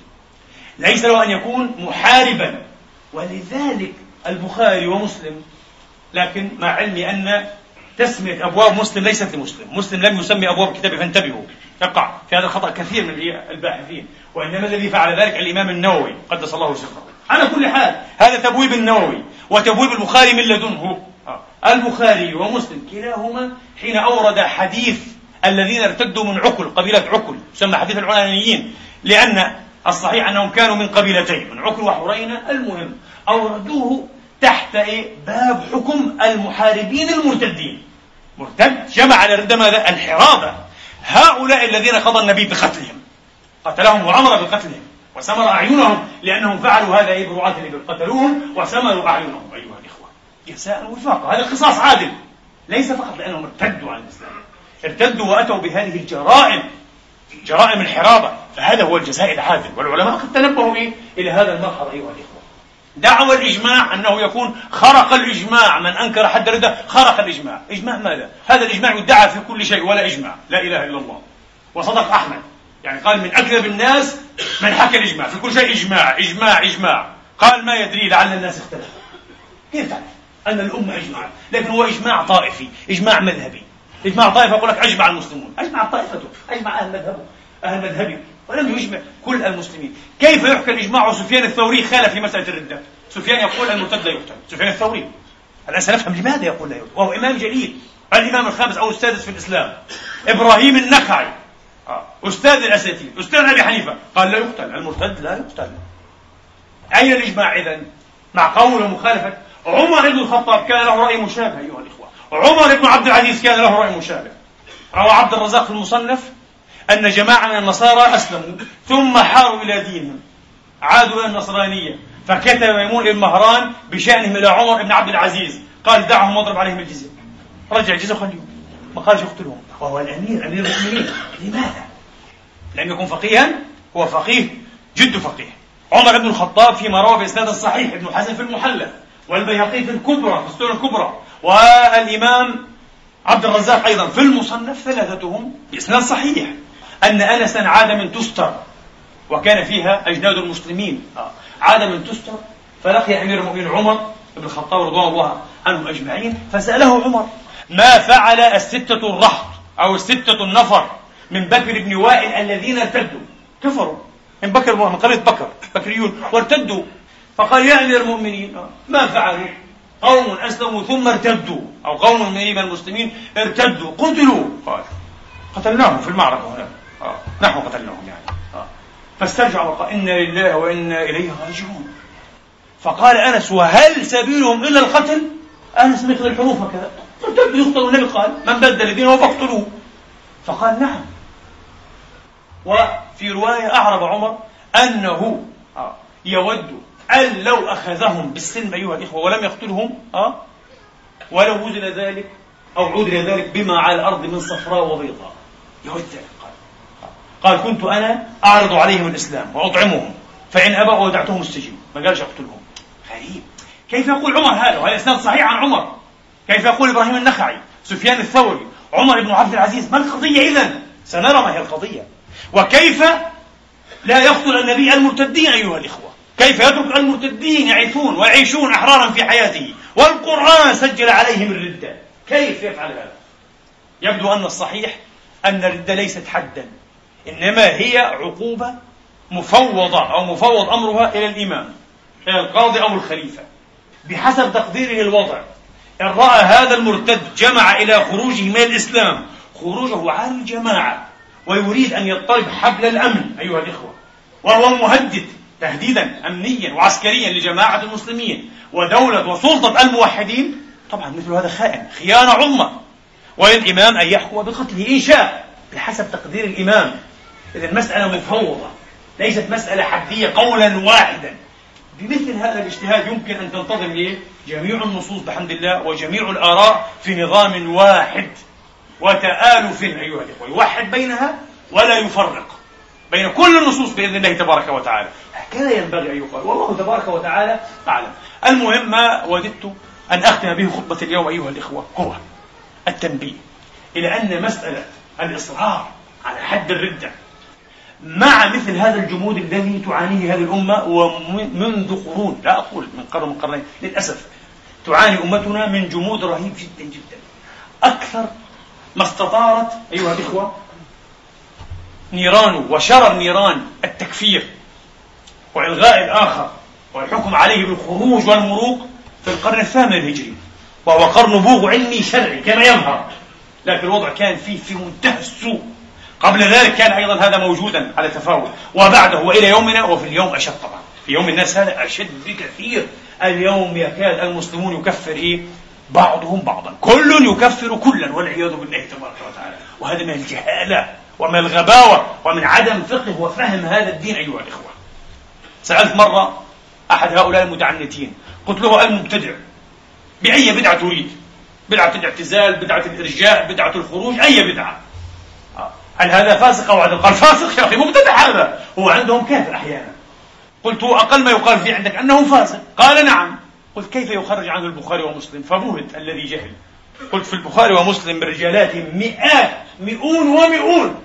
Speaker 1: ليس له أن يكون محاربا. ولذلك البخاري ومسلم لكن مع علمي أن تسمية أبواب مسلم ليست لمسلم. مسلم لم يسمي أبواب كتابه فانتبهوا. يقع في هذا الخطأ كثير من الباحثين. وإنما الذي فعل ذلك الإمام النووي. قدس الله سره على كل حال هذا تبويب النووي وتبويب البخاري من لدنه آه. البخاري ومسلم كلاهما حين أورد حديث الذين ارتدوا من عكل قبيلة عكل يسمى حديث العنانيين لأن الصحيح أنهم كانوا من قبيلتين من عكل وحرينة المهم أوردوه تحت إيه؟ باب حكم المحاربين المرتدين مرتد جمع على ماذا؟ الحرابة هؤلاء الذين قضى النبي بقتلهم قتلهم وأمر بقتلهم وسمر أعينهم لأنهم فعلوا هذا إيه برعاة الإبل قتلوهم وسمروا أعينهم أيها الإخوة. جزاء وفاقا هذا قصاص عادل. ليس فقط لأنهم ارتدوا عن الإسلام. ارتدوا وأتوا بهذه الجرائم جرائم الحرابة فهذا هو الجزاء العادل. والعلماء قد تنبهوا إيه؟ إلى هذا الملحظ أيها الإخوة. دعوى الإجماع أنه يكون خرق الإجماع. من أنكر حد الردة خرق الإجماع. إجماع ماذا؟ هذا الإجماع يدعى في كل شيء ولا إجماع. لا إله إلا الله. وصدق أحمد. يعني قال من أكذب الناس من حكى الإجماع في كل شيء إجماع إجماع إجماع. قال ما يدري لعل الناس اختلفوا. كيف تعرف أن الأمة إجماع؟ لكن هو إجماع طائفي إجماع مذهبي. إجماع طائفة يقول لك أجمع المسلمون أجمع طائفته أجمع أهل مذهبه أهل مذهبي. ولم يجمع كل المسلمين. كيف يحكى الإجماع وسفيان الثوري خالف في مسألة الردة سفيان يقول المرتد لا يقتل. سفيان الثوري. الآن سنفهم لماذا يقول لا يقتل؟ وهو إمام جليل الإمام الخامس أو السادس في الإسلام. إبراهيم النخعي. أستاذ الأساتذة أستاذ أبي حنيفة. قال لا يقتل المرتد لا يقتل. أين الإجماع إذا؟ مع قول ومخالفة عمر بن الخطاب كان له رأي مشابه أيها الإخوة. عمر بن عبد العزيز كان له رأي مشابه. روى عبد الرزاق في المصنف أن جماعة من النصارى أسلموا ثم حاروا إلى دينهم. عادوا إلى النصرانية. فكتب ميمون بن مهران بشأنهم إلى عمر بن عبد العزيز. قال دعهم واضرب عليهم الجزية. رجع الجزية وخليهم ما قالش اقتلهم. وهو الأمير أمير المؤمنين. لماذا؟ لم يكن فقيها هو فقيه جد فقيه. عمر بن الخطاب فيما روى بإسناد صحيح ابن حزم في المحلى والبيهقي في الكبرى في السنة الكبرى. والإمام عبد الرزاق أيضا في المصنف ثلاثتهم بإسناد صحيح. أن أنسا عاد من تستر وكان فيها أجناد المسلمين. آه. عاد من تستر فلقي أمير المؤمنين عمر بن الخطاب رضوان الله عنهم أجمعين فسأله عمر ما فعل الستة الرهط أو الستة النفر من بكر بن وائل الذين ارتدوا. كفروا. من بكر من قبيلة بكر بكريون وارتدوا. فقال يا أمير المؤمنين ما فعلوا؟ قوم أسلموا ثم ارتدوا. أو قوم من المسلمين ارتدوا. قتلوا. قال قتلناهم في المعركة هنا. آه. نحن قتلناهم يعني. آه. فاسترجع وقال إنا لله وإنا إليه راجعون. فقال أنس وهل سبيلهم إلا القتل؟ أنس مثل الحروف هكذا. ارتدوا يقتلوا النبي قال من بدل دينه فاقتلوه. فقال نعم. وفي رواية أعرب عمر أنه آه، يود أن لو أخذهم بالسلم أيها الإخوة ولم يقتلهم أه؟ ولو وجد ذلك أو عودل ذلك بما على الأرض من صفراء وبيضاء. يود ذلك. قال قال كنت أنا أعرض عليهم الإسلام وأطعمهم فإن أبوا ودعتهم السجن. ما قالش أقتلهم. غريب. كيف يقول عمر هذا؟ وهذا إسناد صحيح عن عمر. كيف يقول إبراهيم النخعي سفيان الثوري عمر بن عبد العزيز ما القضية إذا؟ سنرى ما هي القضية. وكيف لا يقتل النبي المرتدين أيها الإخوة؟ كيف يترك المرتدين يعيشون ويعيشون أحرارا في حياته؟ والقرآن سجل عليهم الردة كيف يفعل هذا؟ يبدو أن الصحيح أن الردة ليست حدا إنما هي عقوبة مفوضة أو مفوض أمرها إلى الإمام إلى القاضي أو الخليفة بحسب تقديره الوضع. إن رأى هذا المرتد جمع إلى خروجه من الإسلام خروجه عن الجماعة ويريد أن يضطرب حبل الأمن أيها الإخوة. وهو مهدد تهديدا أمنيا وعسكريا لجماعة المسلمين ودولة وسلطة الموحدين. طبعا مثل هذا خائن خيانة عظمى. وللإمام أن يحكم بقتله إن شاء بحسب تقدير الإمام. إذا المسألة مفوضة ليست مسألة حدية قولا واحدا. بمثل هذا الاجتهاد يمكن أن تنتظم إيه؟ جميع النصوص بحمد الله وجميع الآراء في نظام واحد وتآلف أيها الإخوة يوحد بينها ولا يفرق بين كل النصوص بإذن الله تبارك وتعالى هكذا ينبغي أن يقال والله تبارك وتعالى أعلم المهم ما وددت أن أختم به خطبة اليوم أيها الإخوة هو التنبيه إلى أن مسألة الإصرار على حد الردة مع مثل هذا الجمود الذي تعانيه هذه الأمة ومنذ قرون لا أقول من قرن من قرنين للأسف. تعاني أمتنا من جمود رهيب جدا جدا. أكثر ما استطارت أيها الإخوة نيران وشرر نيران التكفير وإلغاء الآخر والحكم عليه بالخروج والمروق في القرن الثامن الهجري وهو قرن بوغ علمي شرعي كما يظهر. لكن الوضع كان فيه في منتهى السوء. قبل ذلك كان أيضا هذا موجودا على تفاوت وبعده وإلى يومنا وفي اليوم أشد طبعا. في يوم الناس هذا أشد بكثير. اليوم يكاد المسلمون يكفر إيه؟ بعضهم بعضا. كل يكفر كلا والعياذ بالله تبارك وتعالى. وهذا من الجهالة ومن الغباوة ومن عدم فقه وفهم هذا الدين أيها الإخوة. سألت مرة أحد هؤلاء المتعنتين. قلت له المبتدع بأي بدعة تريد؟ بدعة الاعتزال بدعة الإرجاء بدعة الخروج؟ أي بدعة؟ هل هذا فاسق أو عدل قال فاسق يا أخي مبتدع هذا. هو عندهم كافر أحيانا. قلت أقل ما يقال فيه عندك أنه فاسق. قال نعم. قلت كيف يخرج عنه البخاري ومسلم؟ فبهت الذي جهل. قلت في البخاري ومسلم من رجالاتهم مئات مئون ومئون.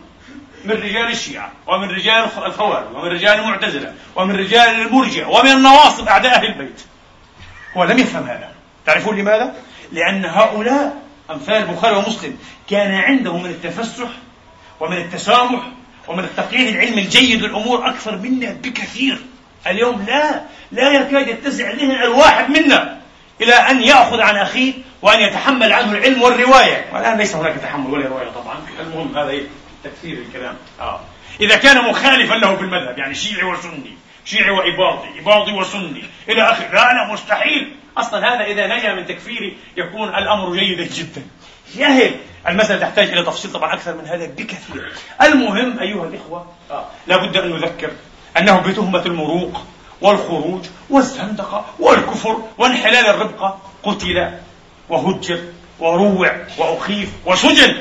Speaker 1: من رجال الشيعة ومن رجال الخوارج ومن رجال المعتزلة ومن رجال المرجع ومن النواصب أعداء أهل البيت. هو لم يفهم هذا. تعرفون لماذا؟ لأن هؤلاء أمثال البخاري ومسلم كان عندهم من التفسح ومن التسامح ومن التقييد العلمي الجيد للأمور أكثر منا بكثير. اليوم لا لا يكاد يتسع ذهن الواحد منا إلى أن يأخذ عن أخيه وأن يتحمل عنه العلم والرواية. والآن ليس هناك تحمل ولا رواية طبعا. المهم هذا إيه؟ تكثير الكلام. آه. إذا كان مخالفا له في المذهب يعني شيعي وسني شيعي وإباضي إباضي وسني إلى آخره. لا لا مستحيل. أصلا هذا إذا نجا من تكفيره يكون الأمر جيدا جدا. جاهل المسألة تحتاج إلى تفصيل طبعا أكثر من هذا بكثير. المهم أيها الإخوة آه. لابد أن نذكر أنه بتهمة المروق والخروج والزندقة والكفر وانحلال الربقة قتل وهجر وروع وأخيف وسجن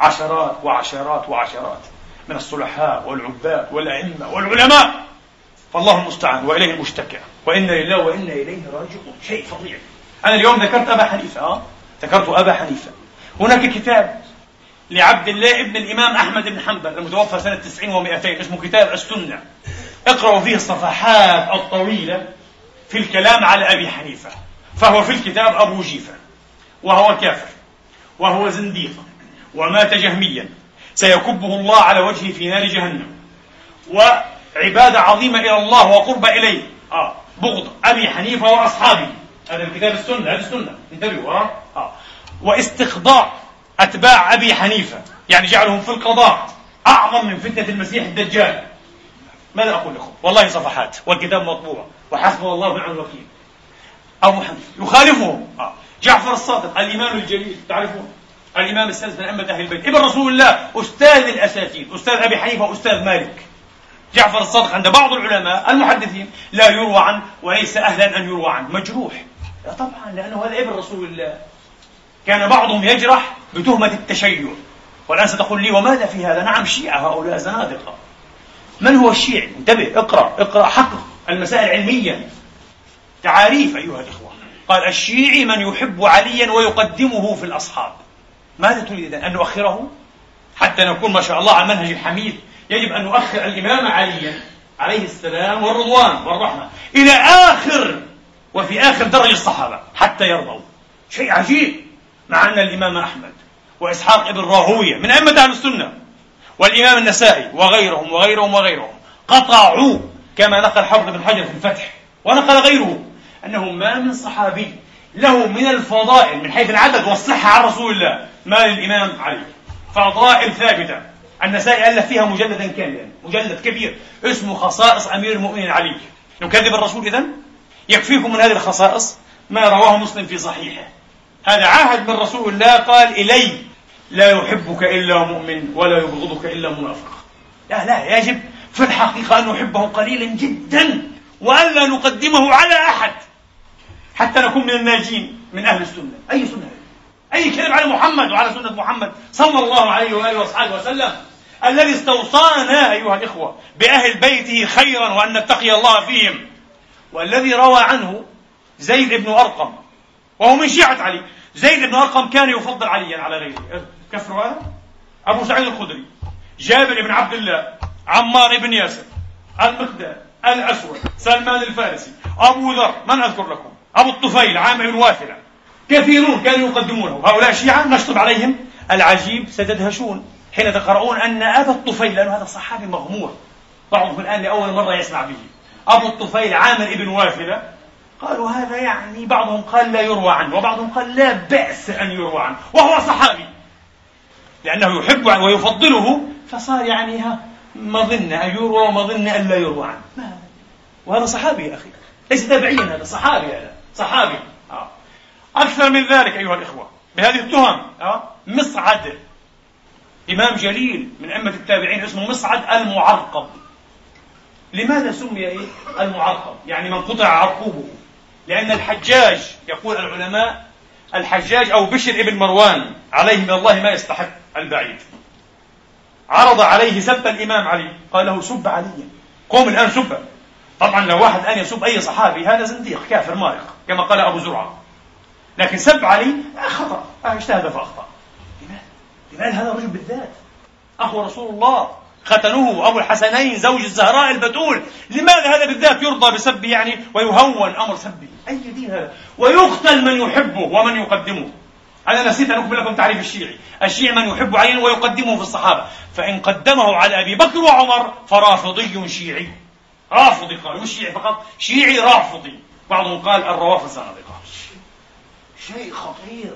Speaker 1: عشرات وعشرات وعشرات من الصلحاء والعباد والأئمة والعلماء. فالله المستعان وإليه المشتكى وإنا لله وإنا إليه راجعون. شيء فظيع. أنا اليوم ذكرت أبا حنيفة أه؟ ذكرت أبا حنيفة. هناك كتاب لعبد الله ابن الإمام أحمد بن حنبل المتوفى سنة 90 و200 اسمه كتاب السنة. اقرأوا فيه الصفحات الطويلة في الكلام على أبي حنيفة فهو في الكتاب أبو جيفة وهو كافر وهو زنديق ومات جهميا سيكبه الله على وجهه في نار جهنم. وعبادة عظيمة إلى الله وقرب إليه. آه بغض أبي حنيفة وأصحابه. هذا الكتاب السنة هذه السنة. انتبهوا آه. آه. واستقضاء أتباع أبي حنيفة يعني جعلهم في القضاء أعظم من فتنة المسيح الدجال. ماذا أقول لكم؟ والله صفحات والكتاب مطبوع وحسبنا الله ونعم الوكيل. أبو حنيفة يخالفهم. آه. جعفر الصادق الإمام الجليل تعرفون؟ الإمام السادس من أئمة أهل البيت. ابن رسول الله أستاذ الأساتذة أستاذ أبي حنيفة وأستاذ مالك. جعفر الصادق عند بعض العلماء المحدثين لا يروى عنه وليس أهلا أن يروى عنه. مجروح. طبعا لأنه هذا ابن رسول الله. كان بعضهم يجرح بتهمة التشيع. والآن ستقول لي وماذا في هذا؟ نعم شيعة هؤلاء زنادقة. من هو الشيعي انتبه اقرأ اقرأ حقق المسائل علميا. تعاريف أيها الإخوة. قال الشيعي من يحب عليا ويقدمه في الأصحاب. ماذا تريد أن نؤخره؟ حتى نكون ما شاء الله على المنهج الحميد. يجب أن نؤخر الإمام عليا عليه السلام والرضوان والرحمة إلى آخر وفي آخر درجة الصحابة حتى يرضوا. شيء عجيب. مع أن الإمام أحمد وإسحاق ابن راهوية من أئمة أهل السنة والإمام النسائي وغيرهم وغيرهم وغيرهم قطعوا كما نقل حافظ بن حجر في الفتح ونقل غيره أنه ما من صحابي له من الفضائل من حيث العدد والصحة عن رسول الله ما للإمام علي. فضائل ثابتة. النسائي ألف فيها مجلدا كاملا. مجلد كبير. اسمه خصائص أمير المؤمنين علي. نكذب الرسول إذن؟ يكفيكم من هذه الخصائص؟ ما رواه مسلم في صحيحه. هذا عهد من رسول الله قال إلي لا يحبك إلا مؤمن ولا يبغضك إلا منافق. لا لا يجب في الحقيقة أن نحبه قليلا جدا وألا نقدمه على أحد حتى نكون من الناجين من أهل السنة. أي سنة؟ أي كلام على محمد وعلى سنة محمد صلى الله عليه وآله وصحبه وسلم الذي استوصانا أيها الإخوة بأهل بيته خيرا وأن نتقي الله فيهم. والذي روى عنه زيد بن أرقم وهو من شيعة علي. زيد بن أرقم كان يفضل عليا على غيره. كفر هذا أبو سعيد الخدري جابر بن عبد الله عمار بن ياسر المقداد الأسود سلمان الفارسي أبو ذر من أذكر لكم؟ أبو الطفيل عامر بن واثلة. كثيرون كانوا يقدمونه. هؤلاء شيعة نشطب عليهم. العجيب ستدهشون حين تقرؤون أن أبا الطفيل لأنه هذا صحابي مغمور. بعضهم الآن لأول مرة يسمع به. أبو الطفيل عامر بن واثلة قالوا هذا يعني بعضهم قال لا يروى عنه وبعضهم قال لا بأس أن يروى عنه وهو صحابي لأنه يحب ويفضله فصار يعني ها مظنة أن يروى ومظنة أن لا يروى عنه ما وهذا صحابي يا أخي ليس تابعيا هذا صحابي هذا صحابي آه. أكثر من ذلك أيها الإخوة بهذه التهم آه. مصعد إمام جليل من أئمة التابعين اسمه مصعد المعرقب لماذا سمي إيه؟ المعرقب يعني من قطع عرقوبه لأن الحجاج يقول العلماء الحجاج أو بشر ابن مروان عليه من الله ما يستحق البعيد. عرض عليه سب الإمام علي قال له سب عليا. قوم الآن سب. طبعا لو واحد الآن يسب أي صحابي هذا زنديق كافر مارق كما قال أبو زرعة. لكن سب علي خطأ أجتهد فأخطأ. لماذا؟ لماذا هذا الرجل بالذات؟ أخو رسول الله. ختنه أبو الحسنين زوج الزهراء البتول. لماذا هذا بالذات يرضى بسبه يعني؟ ويهون أمر سبه. أي دين هذا؟ ويقتل من يحبه ومن يقدمه. أنا نسيت أن أكمل لكم تعريف الشيعي. الشيعي من يحب عليا ويقدمه في الصحابة. فإن قدمه على أبي بكر وعمر فرافضي شيعي. رافضي قال مش شيعي فقط شيعي رافضي. بعضهم قال الروافض زنادقة شيء خطير.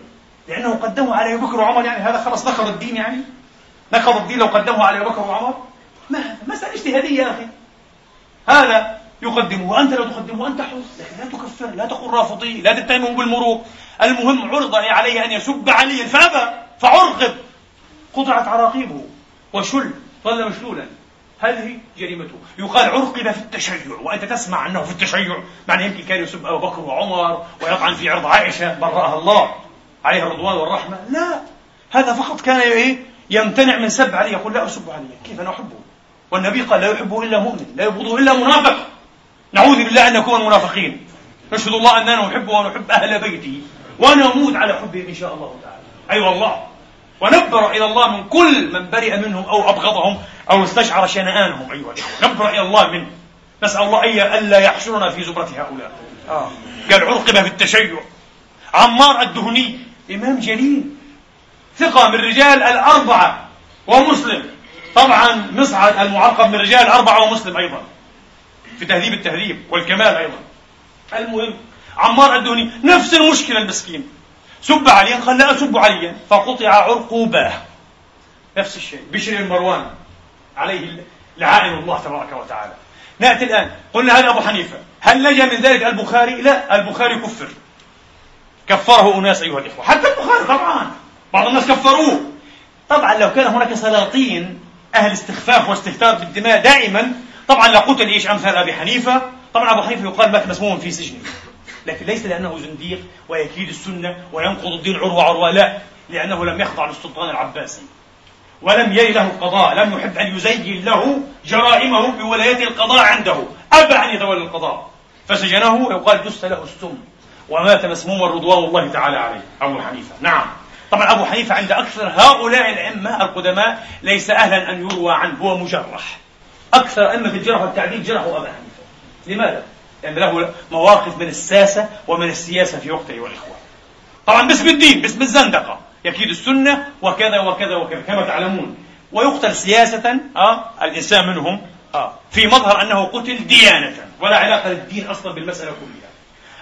Speaker 1: لأنه قدمه على أبي بكر وعمر يعني هذا خلاص نقض الدين يعني. نقض الدين لو قدمه على بكر وعمر؟ ما هذا؟ مسألة اجتهادية يا أخي. هذا يقدمه وأنت لا تقدمه أنت حر لكن لا تكفر لا تقول رافضي لا تتهمه بالمروق. المهم عرض عليه أن يسب عليا فأبى فعرقب. قطعت عراقيبه وشل ظل مشلولا. هذه جريمته. يقال عرقب في التشيع وأنت تسمع أنه في التشيع. معنى يمكن كان يسب أبو بكر وعمر ويطعن في عرض عائشة برأها الله عليه الرضوان والرحمة. لا هذا فقط كان إيه؟ يمتنع من سب علي يقول لا أسب علي. كيف أنا أحبه؟ والنبي قال لا يحبه إلا مؤمن لا يبغضه إلا منافق. نعوذ بالله أن نكون منافقين. نشهد الله أننا نحبه ونحب أهل بيته ونموت على حبه إن شاء الله تعالى. أي أيوة والله. ونبرأ إلى الله من كل من برئ منهم أو أبغضهم أو استشعر شنآنهم. أيها الإخوة نبرأ إلى الله منه. نسأل الله أن ألا يحشرنا في زمرة هؤلاء. آه. قال عرقب في التشيع عمار الدهني إمام جليل. ثقة من رجال الأربعة ومسلم. طبعا مصعد المعقب من رجال الأربعة ومسلم أيضا. في تهذيب التهذيب والكمال أيضا. المهم عمار الدهني نفس المشكلة المسكين. سب عليا قال لا أسب عليا. فقطع عرقوباه نفس الشيء. بشر المروان عليه لعائن الله تبارك وتعالى. نأتي الآن. قلنا هذا أبو حنيفة هل نجا من ذلك البخاري؟ لا البخاري كفر. كفره أناس أيها الإخوة. حتى البخاري طبعا. بعض الناس كفروه. طبعا لو كان هناك سلاطين أهل استخفاف واستهتار بالدماء دائما طبعا لقتل إيش أمثال أبي حنيفة؟ طبعا أبو حنيفة يقال مات مسموما في سجنه. لكن ليس لأنه زنديق ويكيد السنة وينقض الدين عروة عروة لا لأنه لم يخضع للسلطان العباسي. ولم يلي له القضاء لم يحب أن يزين له جرائمه بولاية القضاء عنده. أبى أن يتولى القضاء. فسجنه يقال دس له السم. ومات مسموما رضوان الله تعالى عليه أبو حنيفة. نعم. طبعا أبو حنيفة عند أكثر هؤلاء الأئمة القدماء ليس أهلا أن يروى عنه هو مجرح. أكثر أئمة الجرح والتعديل جرحوا أبا حنيفة. لماذا؟ لأن له مواقف من الساسة ومن السياسة في وقته والإخوة. طبعا باسم الدين باسم الزندقة. يكيد السنة وكذا وكذا وكذا كما تعلمون. ويقتل سياسة آه الإنسان منهم آه في مظهر أنه قتل ديانة. ولا علاقة للدين أصلا بالمسألة كلها.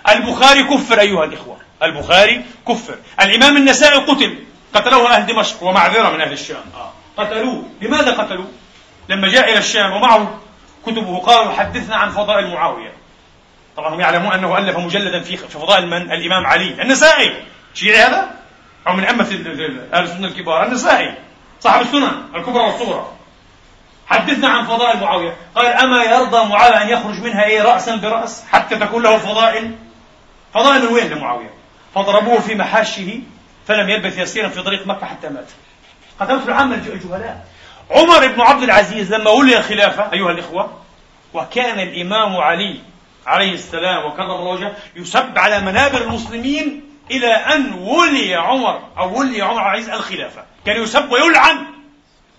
Speaker 1: البخاري كفر أيها الإخوة. البخاري كفر. الإمام النسائي قتل. قتلوه أهل دمشق ومعذرة من أهل الشام. آه. قتلوه. لماذا قتلوه؟ لما جاء إلى الشام ومعه كتبه قالوا حدثنا عن فضائل معاوية طبعا هم يعلمون أنه ألف مجلدا في فضائل من الإمام علي. النسائي. شيعي هذا؟ أو من أمة أهل السنة الكبار. النسائي. صاحب السنن الكبرى والصغرى. حدثنا عن فضائل معاوية قال أما يرضى معاوية أن يخرج منها إيه؟ رأسا برأس. حتى تكون له فضائل فضائل من وين لمعاوية. فضربوه في محاشه فلم يلبث يسيرا في طريق مكة حتى مات. قتلت العامة الجهلاء. عمر بن عبد العزيز لما ولي الخلافة أيها الإخوة وكان الإمام علي عليه السلام وكرم الله وجهه يسب على منابر المسلمين إلى أن ولي عمر أو ولي عمر العزيز الخلافة. كان يسب ويلعن.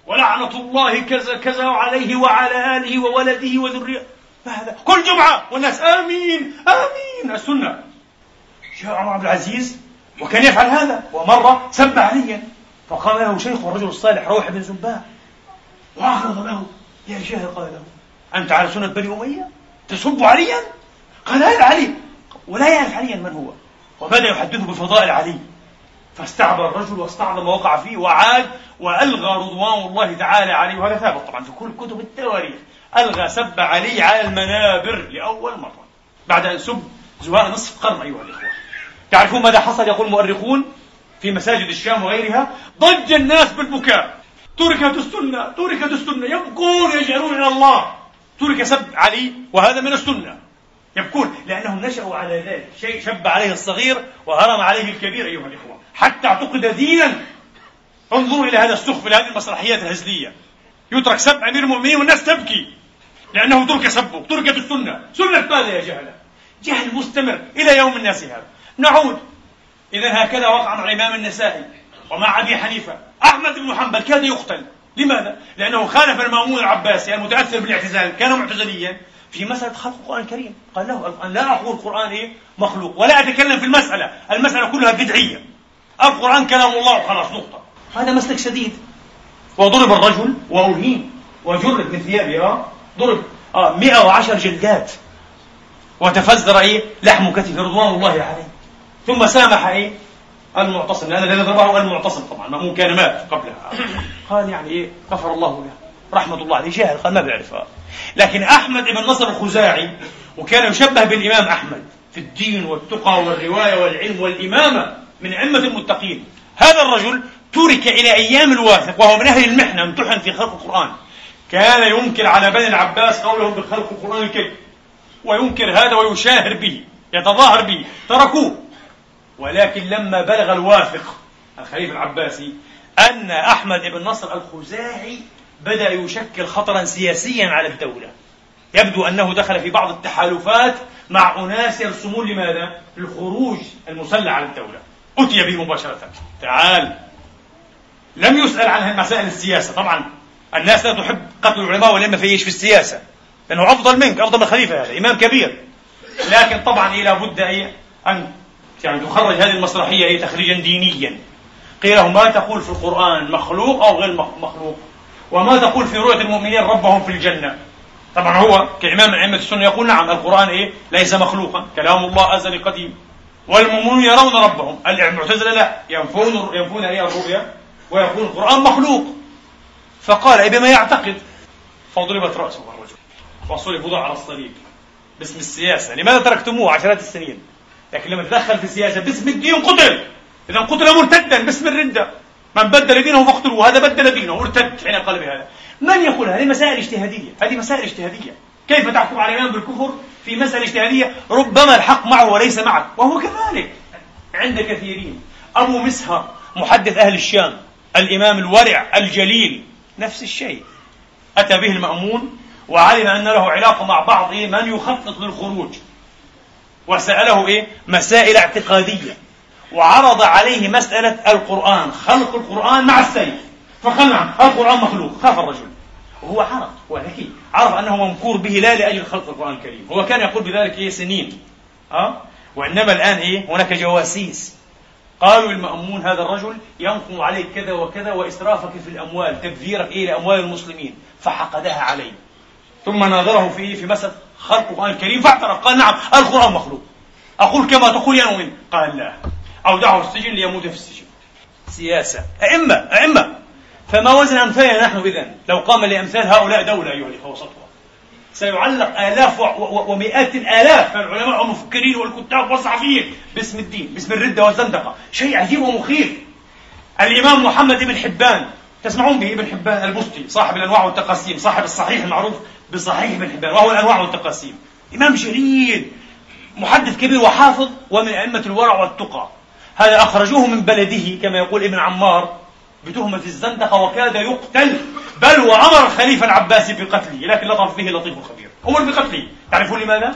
Speaker 1: ولعنة الله كذا كذا عليه وعلى آله وولده وذريته. فهذا كل جمعة والناس آمين آمين. السنة. جاء عمر عبد العزيز وكان يفعل هذا ومرة سب عليا. فقال له شيخ الرجل الصالح روح بن زباء وعرض له يا جاهل قال له أنت على سنة بني أمية؟ تسب عليا؟ قال هذا علي. ولا يعرف عليا من هو. وبدأ يحدثه بفضائل علي. فاستعبر الرجل واستعظم وقع فيه وعاد وألغى رضوان الله تعالى عليه. وهذا ثابت طبعا في كل كتب التواريخ. ألغى سب علي على المنابر لأول مرة. بعد أن سب زواء نصف قرن أيها الإخوة. تعرفون ماذا حصل؟ يقول المؤرخون في مساجد الشام وغيرها ضج الناس بالبكاء. تركت السنة تركت السنة. يبكون يجأرون إلى الله. ترك سب علي وهذا من السنة. يبكون لأنهم نشأوا على ذلك. شيء شب عليه الصغير وهرم عليه الكبير أيها الإخوة. حتى اعتقد دينا. انظروا إلى هذا السخف إلى هذه المسرحيات الهزلية. يترك سب أمير المؤمنين والناس تبكي. لأنه ترك سبه تركت السنة. سنة ماذا يا جهلة؟ جهل مستمر إلى يوم الناس هذا. نعود. إذا هكذا وقع مع الإمام النسائي ومع أبي حنيفة. أحمد بن حنبل كاد يقتل. لماذا؟ لأنه خالف المأمون العباسي المتأثر بالاعتزال كان معتزليا في مسألة خلق القرآن الكريم. قال له الآن لا أقول القرآن إيه؟ مخلوق ولا أتكلم في المسألة. المسألة كلها بدعية. القرآن كلام الله. وخلاص نقطة. هذا مسلك سديد وضرب الرجل وأهين وجرد من ثيابه آه. ضرب آه 110 جلدات. وتفزر إيه؟ لحم كتفه رضوان الله عليه. ثم سامح إيه؟ المعتصم لأن الذي ضربه المعتصم طبعا مأمون كان مات قبلها. قال يعني إيه؟ غفر الله له. رحمة الله عليه. جاهل قال ما بيعرفها لكن أحمد بن نصر الخزاعي وكان يشبه بالإمام أحمد في الدين والتقى والرواية والعلم والإمامة من أئمة المتقين. هذا الرجل ترك إلى أيام الواثق وهو من أهل المحنة امتحن في خلق القرآن. كان ينكر على بني العباس قولهم بخلق القرآن الكريم وينكر هذا ويشاهر به يتظاهر به. تركوه. ولكن لما بلغ الواثق الخليفة العباسي أن أحمد بن نصر الخزاعي بدأ يشكل خطرا سياسيا على الدولة. يبدو أنه دخل في بعض التحالفات مع أناس يرسمون لماذا؟ الخروج المسلح على الدولة. أتي به مباشرة. تعال. لم يسأل عن مسائل السياسة. طبعا الناس لا تحب قتل العلماء ولما في في السياسة. لأنه أفضل منك أفضل من الخليفة هذا إمام كبير. لكن طبعا إيه لابد أن يعني تخرج هذه المسرحية إيه تخريجا دينيا. قيل له ما تقول في القرآن مخلوق أو غير مخلوق؟ وما تقول في رؤية المؤمنين ربهم في الجنة؟ طبعا هو كإمام أئمة السنة يقول نعم القرآن إيه؟ ليس مخلوقا. كلام الله أزلي قديم. والمؤمنون يرون ربهم. المعتزلة لا ينفون ينفون إيه الرؤيا؟ ويقول القرآن مخلوق. فقال إيه بما يعتقد. فضربت رأسه الرجل. وصلب وضع على الصليب باسم السياسة. لماذا تركتموه عشرات السنين؟ لكن لما تدخل في السياسة باسم الدين قتل. إذا قتل مرتدا باسم الردة من بدل دينه فاقتلوه هذا بدل دينه. مرتد حين قال بهذا من يقول هذه مسائل اجتهادية؟ هذه مسائل اجتهادية. كيف تحكم على الإمام بالكفر في مسألة اجتهادية؟ ربما الحق معه وليس معك. وهو كذلك. عند كثيرين. أبو مسهر محدث أهل الشام الإمام الورع الجليل. نفس الشيء. أتى به المأمون وعلم أن له علاقة مع بعض من يخطط للخروج. وسأله إيه؟ مسائل اعتقادية. وعرض عليه مسألة القرآن خلق القرآن مع السيف. فقال نعم القرآن مخلوق خاف الرجل. وهو عرف هو عرف أنه ممكور به لا لأجل خلق القرآن الكريم. هو كان يقول بذلك إيه؟ سنين. أه؟ وإنما الآن إيه؟ هناك جواسيس. قالوا للمأمون هذا الرجل ينقم عليك كذا وكذا وإسرافك في الأموال تبذيرك إيه؟ لأموال المسلمين. فحقدها عليه. ثم ناظره في في مسألة خلق القرآن الكريم فاعترف قال نعم القرآن مخلوق. أقول كما تقول يا مؤمن. قال لا. أودعه السجن ليموت في السجن. سياسة. أئمة أئمة. فما وزن أمثالنا نحن إذا لو قام لأمثال هؤلاء دولة أيها الإخوة سيعلق آلاف ومئات الآلاف من العلماء والمفكرين والكتاب والصحفيين باسم الدين باسم الردة والزندقة. شيء عجيب ومخيف. الإمام محمد بن حبان تسمعون به ابن حبان البستي صاحب الأنواع والتقاسيم صاحب الصحيح المعروف بصحيح ابن حبان وهو الأنواع والتقاسيم إمام جليل محدث كبير وحافظ ومن أئمة الورع والتقى. هذا أخرجوه من بلده كما يقول ابن عمار بتهمة الزندقة وكاد يقتل بل وأمر الخليفة العباسي بقتله لكن لطف به لطيف خبير أمر بقتله. تعرفون لماذا؟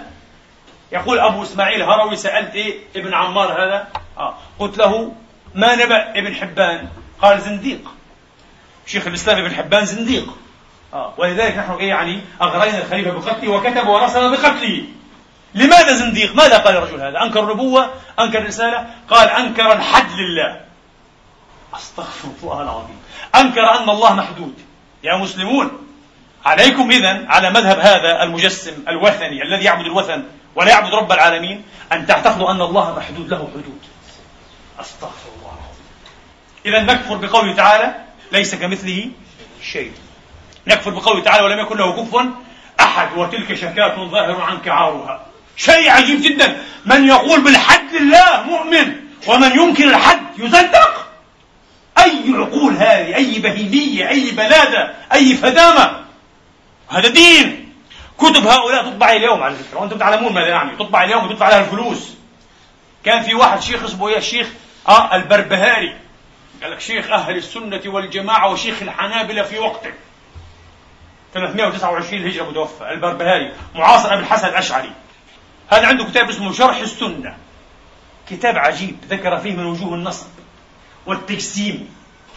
Speaker 1: يقول أبو إسماعيل هروي سألت إيه؟ ابن عمار هذا؟ آه. قلت له ما نبأ ابن حبان؟ قال زنديق. شيخ الإسلام ابن حبان زنديق. آه. ولذلك نحن إيه يعني أغرينا الخليفة بقتله وكتب ورسم بقتله لماذا زنديق؟ ماذا قال الرجل هذا؟ أنكر النبوة؟ أنكر الرسالة؟ قال أنكر الحد لله أستغفر الله العظيم أنكر أن الله محدود يا مسلمون عليكم إذا على مذهب هذا المجسم الوثني الذي يعبد الوثن ولا يعبد رب العالمين أن تعتقدوا أن الله محدود له حدود أستغفر الله العظيم إذا نكفر بقوله تعالى ليس كمثله شيء نكفر بقوله تعالى ولم يكن له كفوا أحد وتلك شكاة ظاهر عنك عارها. شيء عجيب جدا. من يقول بالحد لله مؤمن ومن ينكر الحد يزندق أي عقول هذه؟ أي بهيمية؟ أي بلادة؟ أي فدامة؟ هذا دين. كتب هؤلاء تطبع اليوم على فكرة. وأنتم تعلمون ماذا يعني تطبع اليوم وتدفع عليها الفلوس. كان في واحد شيخ اسمه إيه الشيخ آه البربهاري. قال لك شيخ أهل السنة والجماعة وشيخ الحنابلة في وقته. 329 هجرة متوفى البربهاري معاصر أبي الحسن الأشعري. هذا عنده كتاب اسمه شرح السنة. كتاب عجيب ذكر فيه من وجوه النصب والتجسيم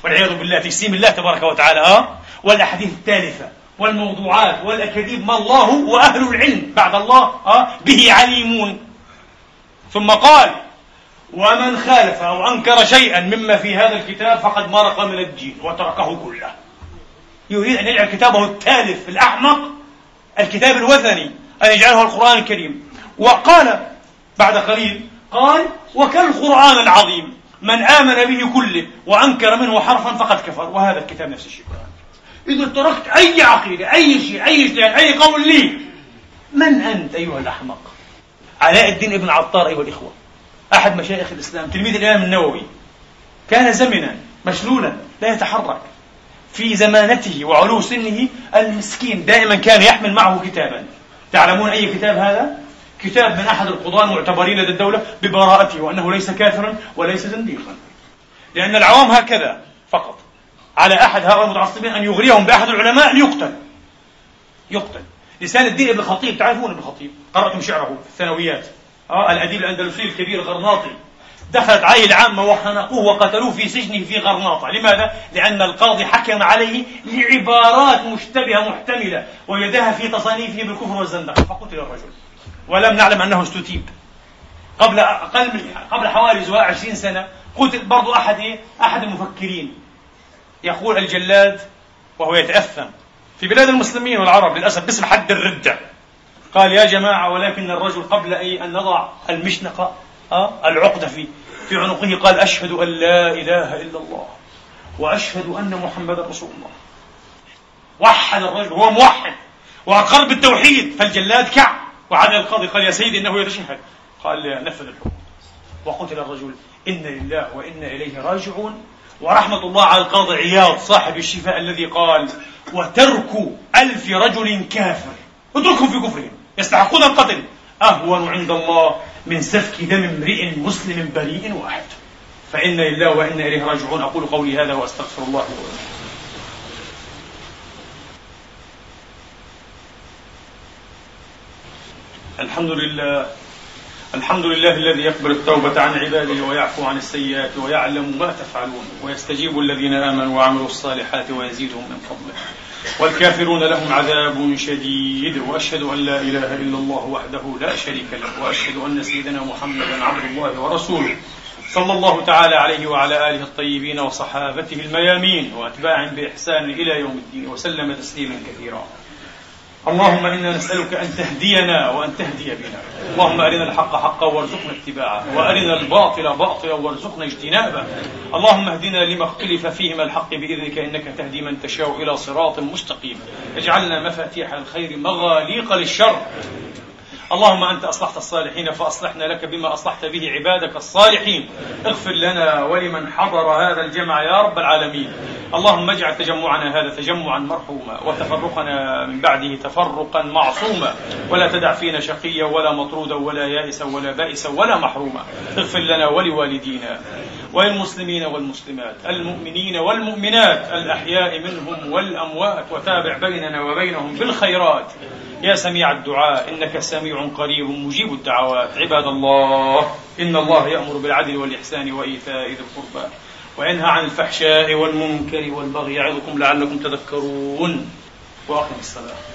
Speaker 1: والعياذ بالله تجسيم الله تبارك وتعالى آه والأحاديث التالفة والموضوعات والأكاذيب ما الله وأهل العلم بعد الله آه به عليمون. ثم قال ومن خالف أو أنكر شيئا مما في هذا الكتاب فقد مرق من الدين وتركه كله. يريد أن يجعل كتابه التالف الأحمق الكتاب الوثني أن يجعله القرآن الكريم. وقال بعد قليل قال وكالقرآن العظيم؟ من آمن به كله وأنكر منه حرفا فقد كفر. وهذا الكتاب نفس الشيء. إذا تركت أي عقيدة أي شيء أي اجتهاد أي قول لي من أنت أيها الأحمق؟ علاء الدين ابن عطار أيها الإخوة أحد مشايخ الإسلام تلميذ الإمام النووي كان زمنا مشلولا لا يتحرك. في زمانته وعلو سنه المسكين دائما كان يحمل معه كتابا. تعلمون أي كتاب هذا؟ كتاب من أحد القضاة المعتبرين لدى الدولة ببراءته وأنه ليس كافرا وليس زنديقا. لأن العوام هكذا فقط. على أحد هؤلاء المتعصبين أن يغريهم بأحد العلماء ليقتل يقتل. لسان الدين ابن الخطيب تعرفون ابن الخطيب قرأتم شعره في الثانويات. آه الأديب الأندلسي الكبير الغرناطي دخلت عليه العامة وخنقوه وقتلوه في سجنه في غرناطة. لماذا؟ لأن القاضي حكم عليه لعبارات مشتبهة محتملة ويدها في تصانيفه بالكفر والزندقة. فقتل الرجل ولم نعلم أنه استتيب. قبل أقل من قبل حوالي 20 سنة قتل برضو أحد إيه؟ أحد المفكرين. يقول الجلاد وهو يتأثم. في بلاد المسلمين والعرب للأسف باسم حد الردة قال يا جماعة ولكن الرجل قبل أن نضع المشنقة العقدة في في عنقه. قال أشهد أن لا إله إلا الله وأشهد أن محمدا رسول الله. وحد الرجل هو موحد وأقر بالتوحيد. فالجلاد كعب وعاد القاضي قال يا سيدي إنه يتشهد. قال نفذ الحكم. وقتل الرجل إن لله وإنا إليه راجعون. ورحمة الله على القاضي عياض صاحب الشفاء الذي قال وترك ألف رجل كافر. اتركهم في كفرهم يستحقون القتل. أهون عند الله من سفك دم امرئ مسلم بريء واحد. فإنا لله وإنا إليه راجعون. أقول قولي هذا وأستغفر الله لي الحمد لله. الحمد لله الذي يقبل التوبة عن عباده ويعفو عن السيئات ويعلم ما تفعلون. ويستجيب الذين آمنوا وعملوا الصالحات ويزيدهم من فضله. والكافرون لهم عذاب شديد وأشهد أن لا إله إلا الله وحده لا شريك له وأشهد أن سيدنا محمدا عبد الله ورسوله صلى الله تعالى عليه وعلى آله الطيبين وصحابته الميامين وأتباعهم بإحسان إلى يوم الدين وسلم تسليما كثيرا. اللهم إنا نسألك أن تهدينا وأن تهدي بنا. اللهم أرنا الحق حقا وارزقنا اتباعه وأرنا الباطل باطلا وارزقنا اجتنابه. اللهم اهدنا لما اختلف فيه من الحق بإذنك إنك تهدي من تشاء إلى صراط مستقيم. اجعلنا مفاتيح الخير مغاليق للشر. اللهم أنت أصلحت الصالحين فأصلحنا لك بما أصلحت به عبادك الصالحين. اغفر لنا ولمن حضر هذا الجمع يا رب العالمين. اللهم اجعل تجمعنا هذا تجمعا مرحوما وتفرقنا من بعده تفرقا معصوما. ولا تدع فينا شقيا ولا مطرودا ولا يائسا ولا بائسا ولا محروما. اغفر لنا ولوالدينا وللمسلمين والمسلمات المؤمنين والمؤمنات الأحياء منهم والأموات. وتابع بيننا وبينهم بالخيرات. يا سميع الدعاء إنك سميع قريب مجيب الدعوات. عباد الله إن الله يأمر بالعدل والإحسان وإيتاء ذي القربى وينهى عن الفحشاء والمنكر والبغي يعظكم لعلكم تذكرون. وأقم الصلاة.